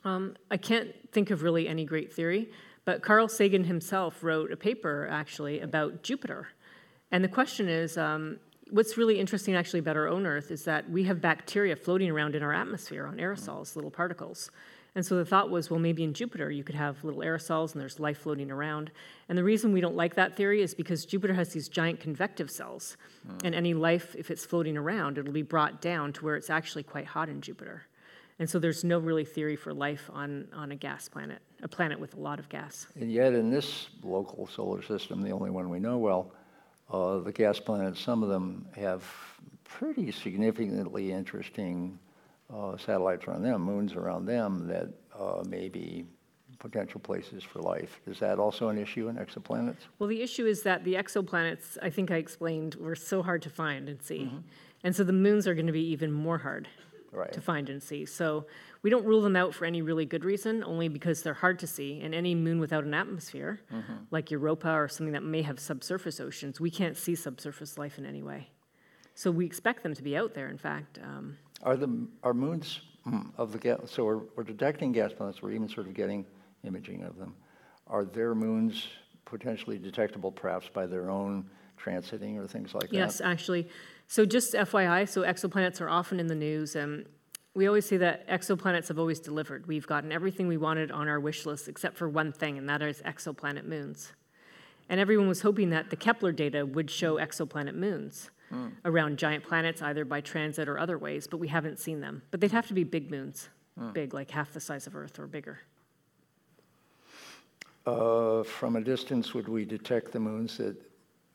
Um, I can't think of really any great theory, but Carl Sagan himself wrote a paper actually about Jupiter. And the question is um, what's really interesting actually about our own Earth is that we have bacteria floating around in our atmosphere on aerosols, little particles. And so the thought was, well, maybe in Jupiter you could have little aerosols and there's life floating around. And the reason we don't like that theory is because Jupiter has these giant convective cells. Hmm. And any life, if it's floating around, it'll be brought down to where it's actually quite hot in Jupiter. And so there's no really theory for life on, on a gas planet, a planet with a lot of gas. And yet, in this local solar system, the only one we know well, uh, the gas planets, some of them have pretty significantly interesting uh, satellites around them, moons around them that uh, may be potential places for life. Is that also an issue in exoplanets? Well, the issue is that the exoplanets, I think I explained, were so hard to find and see. And so the moons are going to be even more hard Right. to find and see. So we don't rule them out for any really good reason, only because they're hard to see. And any moon without an atmosphere, like Europa or something that may have subsurface oceans, we can't see subsurface life in any way. So we expect them to be out there, in fact. Um, Are the are moons of the gas, so we're, we're detecting gas planets, we're even sort of getting imaging of them. Are their moons potentially detectable perhaps by their own transiting or things like that? Yes, actually. So just FYI, so exoplanets are often in the news. and we always say that exoplanets have always delivered. We've gotten everything we wanted on our wish list except for one thing, and that is exoplanet moons. And everyone was hoping that the Kepler data would show exoplanet moons mm. around giant planets, either by transit or other ways, but we haven't seen them. But they'd have to be big moons, mm. big, like half the size of Earth or bigger. Uh, from a distance, would we detect the moons that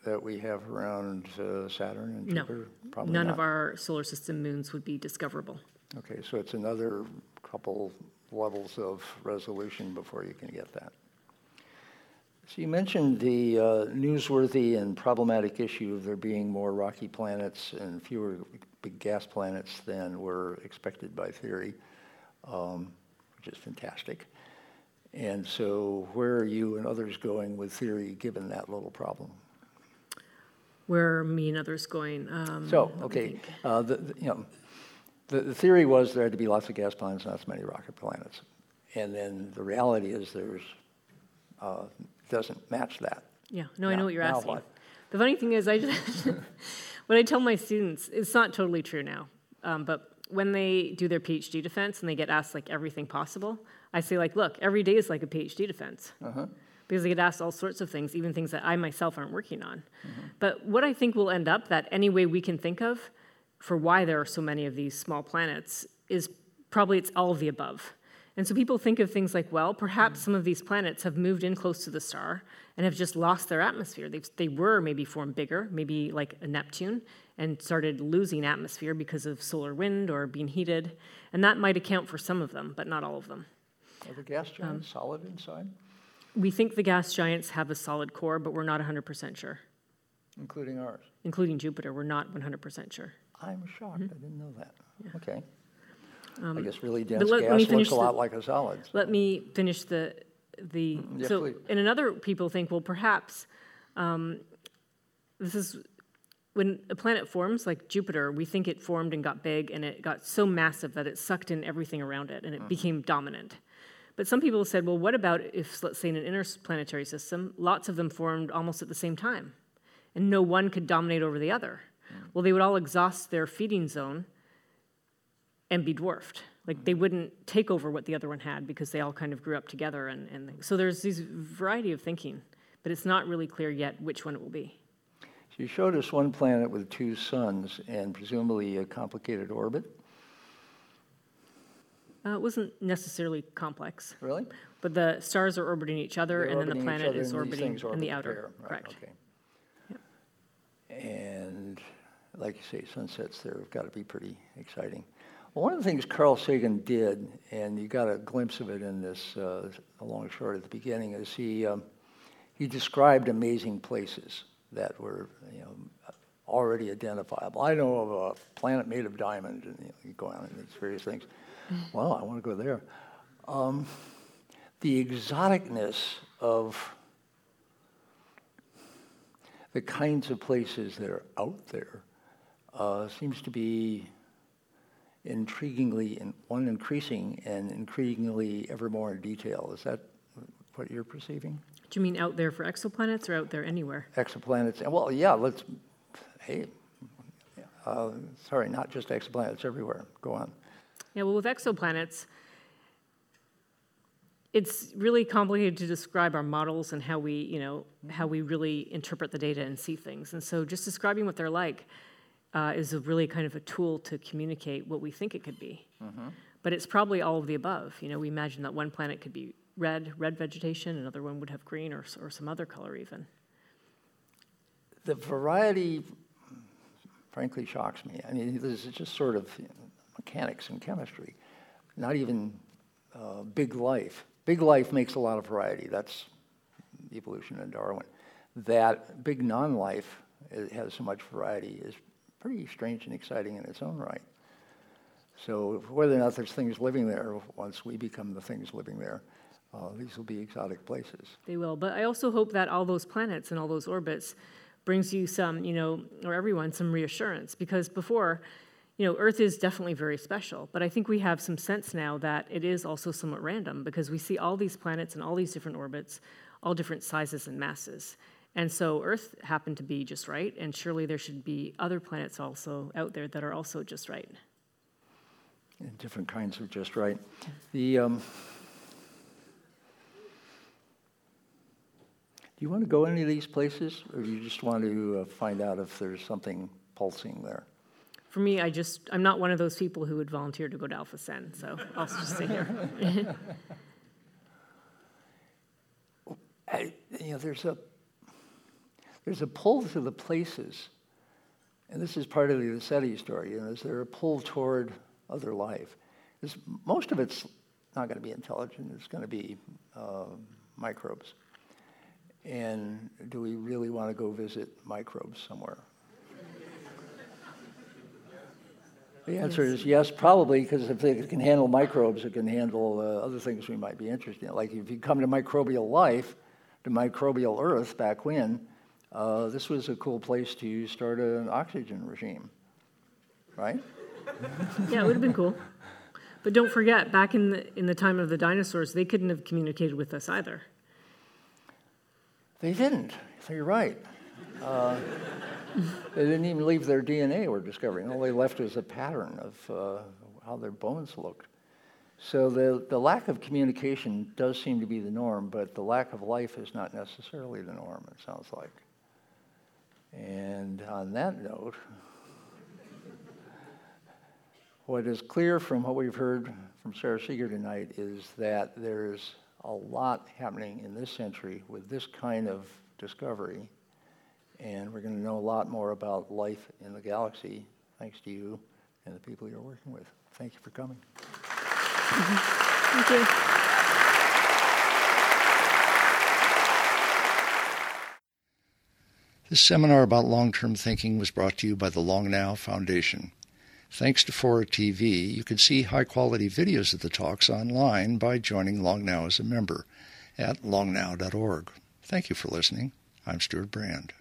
that we have around uh, Saturn and Jupiter? No, Probably none not. of our solar system moons would be discoverable. Okay, so it's another couple levels of resolution before you can get that. So you mentioned the uh, newsworthy and problematic issue of there being more rocky planets and fewer big gas planets than were expected by theory, um, which is fantastic. And so, where are you and others going with theory given that little problem? Where are me and others going? Um, so, okay, uh, the, the, you know, the, the theory was there had to be lots of gas planets, not so many rocket planets. And then the reality is there's uh, doesn't match that. Yeah, no, now, I know what you're asking. What? The funny thing is, I just what I tell my students, it's not totally true now, um, but when they do their PhD defense and they get asked like everything possible, I say like, look, every day is like a PhD defense. Because they get asked all sorts of things, even things that I myself aren't working on. Mm-hmm. But what I think will end up that any way we can think of for why there are so many of these small planets is probably it's all of the above. And so people think of things like, well, perhaps some of these planets have moved in close to the star and have just lost their atmosphere. They've, they were maybe formed bigger, maybe like a Neptune, and started losing atmosphere because of solar wind or being heated. And that might account for some of them, but not all of them. Are the gas giants um, solid inside? We think the gas giants have a solid core, but we're not 100% sure. Including ours? Including Jupiter, we're not 100% sure. I'm shocked. Mm-hmm. I didn't know that. Yeah. Okay. Um, I guess really dense let, gas let looks a lot like a solid. So. Let me finish the the. Mm, yeah, so, please. and another people think, well, perhaps um, this is when a planet forms, like Jupiter. We think it formed and got big, and it got so massive that it sucked in everything around it, and it mm-hmm. became dominant. But some people said, well, what about if, let's say, in an interplanetary system, lots of them formed almost at the same time, and no one could dominate over the other? Mm. well, they would all exhaust their feeding zone and be dwarfed. Like they mm. wouldn't take over what the other one had because they all kind of grew up together. And, and so there's this variety of thinking, but it's not really clear yet which one it will be. So you showed us one planet with two suns and presumably a complicated orbit. Uh, it wasn't necessarily complex. Really? But the stars are orbiting each other, They're and then the planet is orbiting in the outer. Right, Correct. Okay. And like you say, sunsets there have got to be pretty exciting. Well, one of the things Carl Sagan did, and you got a glimpse of it in this uh, long short at the beginning, is he um, he described amazing places that were you know already identifiable. I know of a planet made of diamond, and you, know, you go on and these various things. Well, I want to go there. Um, the exoticness of the kinds of places that are out there uh, seems to be intriguingly, in, one increasing and intriguingly ever more in detail. Is that what you're perceiving? Do you mean out there for exoplanets or out there anywhere? Exoplanets. Well, yeah, let's, hey, uh, sorry, not just exoplanets, everywhere. Go on. Yeah, well, with exoplanets, it's really complicated to describe our models and how we, you know, how we really interpret the data and see things. And so just describing what they're like uh, is a really kind of a tool to communicate what we think it could be. Mm-hmm. But it's probably all of the above. You know, we imagine that one planet could be red, red vegetation, another one would have green or, or some other color even. The variety, frankly, shocks me. I mean, this is just sort of mechanics and chemistry, not even uh, big life. Big life makes a lot of variety. That's evolution and Darwin. That big non life has so much variety is pretty strange and exciting in its own right. So whether or not there's things living there, once we become the things living there, uh, these will be exotic places. They will. But I also hope that all those planets and all those orbits brings you some, you know, or everyone some reassurance. Because before, you know, Earth is definitely very special, but I think we have some sense now that it is also somewhat random because we see all these planets and all these different orbits, all different sizes and masses. And so Earth happened to be just right, and surely there should be other planets also out there that are also just right. And different kinds of just right. The um, do you want to go any of these places, or do you just want to uh, find out if there's something pulsing there? For me, I just I'm not one of those people who would volunteer to go to Alpha Cent, so I'll just stay here. I, you know, there's a there's a pull to the places, and this is part of the SETI story. You know, is there a pull toward other life? Because most of it's not going to be intelligent. It's going to be uh, microbes. And do we really want to go visit microbes somewhere? The answer is yes, probably, because if they can handle microbes, it can handle uh, other things we might be interested in. Like if you come to microbial life, to microbial Earth back when, uh, this was a cool place to start an oxygen regime, right? yeah, it would have been cool. But don't forget, back in the, in the time of the dinosaurs, they couldn't have communicated with us either. They didn't. So you're right. Uh, they didn't even leave their DNA, we're discovering. All they left was a pattern of uh, how their bones looked. So the, the lack of communication does seem to be the norm, but the lack of life is not necessarily the norm, it sounds like. And on that note, what is clear from what we've heard from Sara Seager tonight is that there's a lot happening in this century with this kind of discovery. And we're going to know a lot more about life in the galaxy thanks to you and the people you're working with. Thank you for coming. Thank you. This seminar about long term thinking was brought to you by the Long Now Foundation. Thanks to Fora TV, you can see high quality videos of the talks online by joining Long Now as a member at longnow.org. Thank you for listening. I'm Stewart Brand.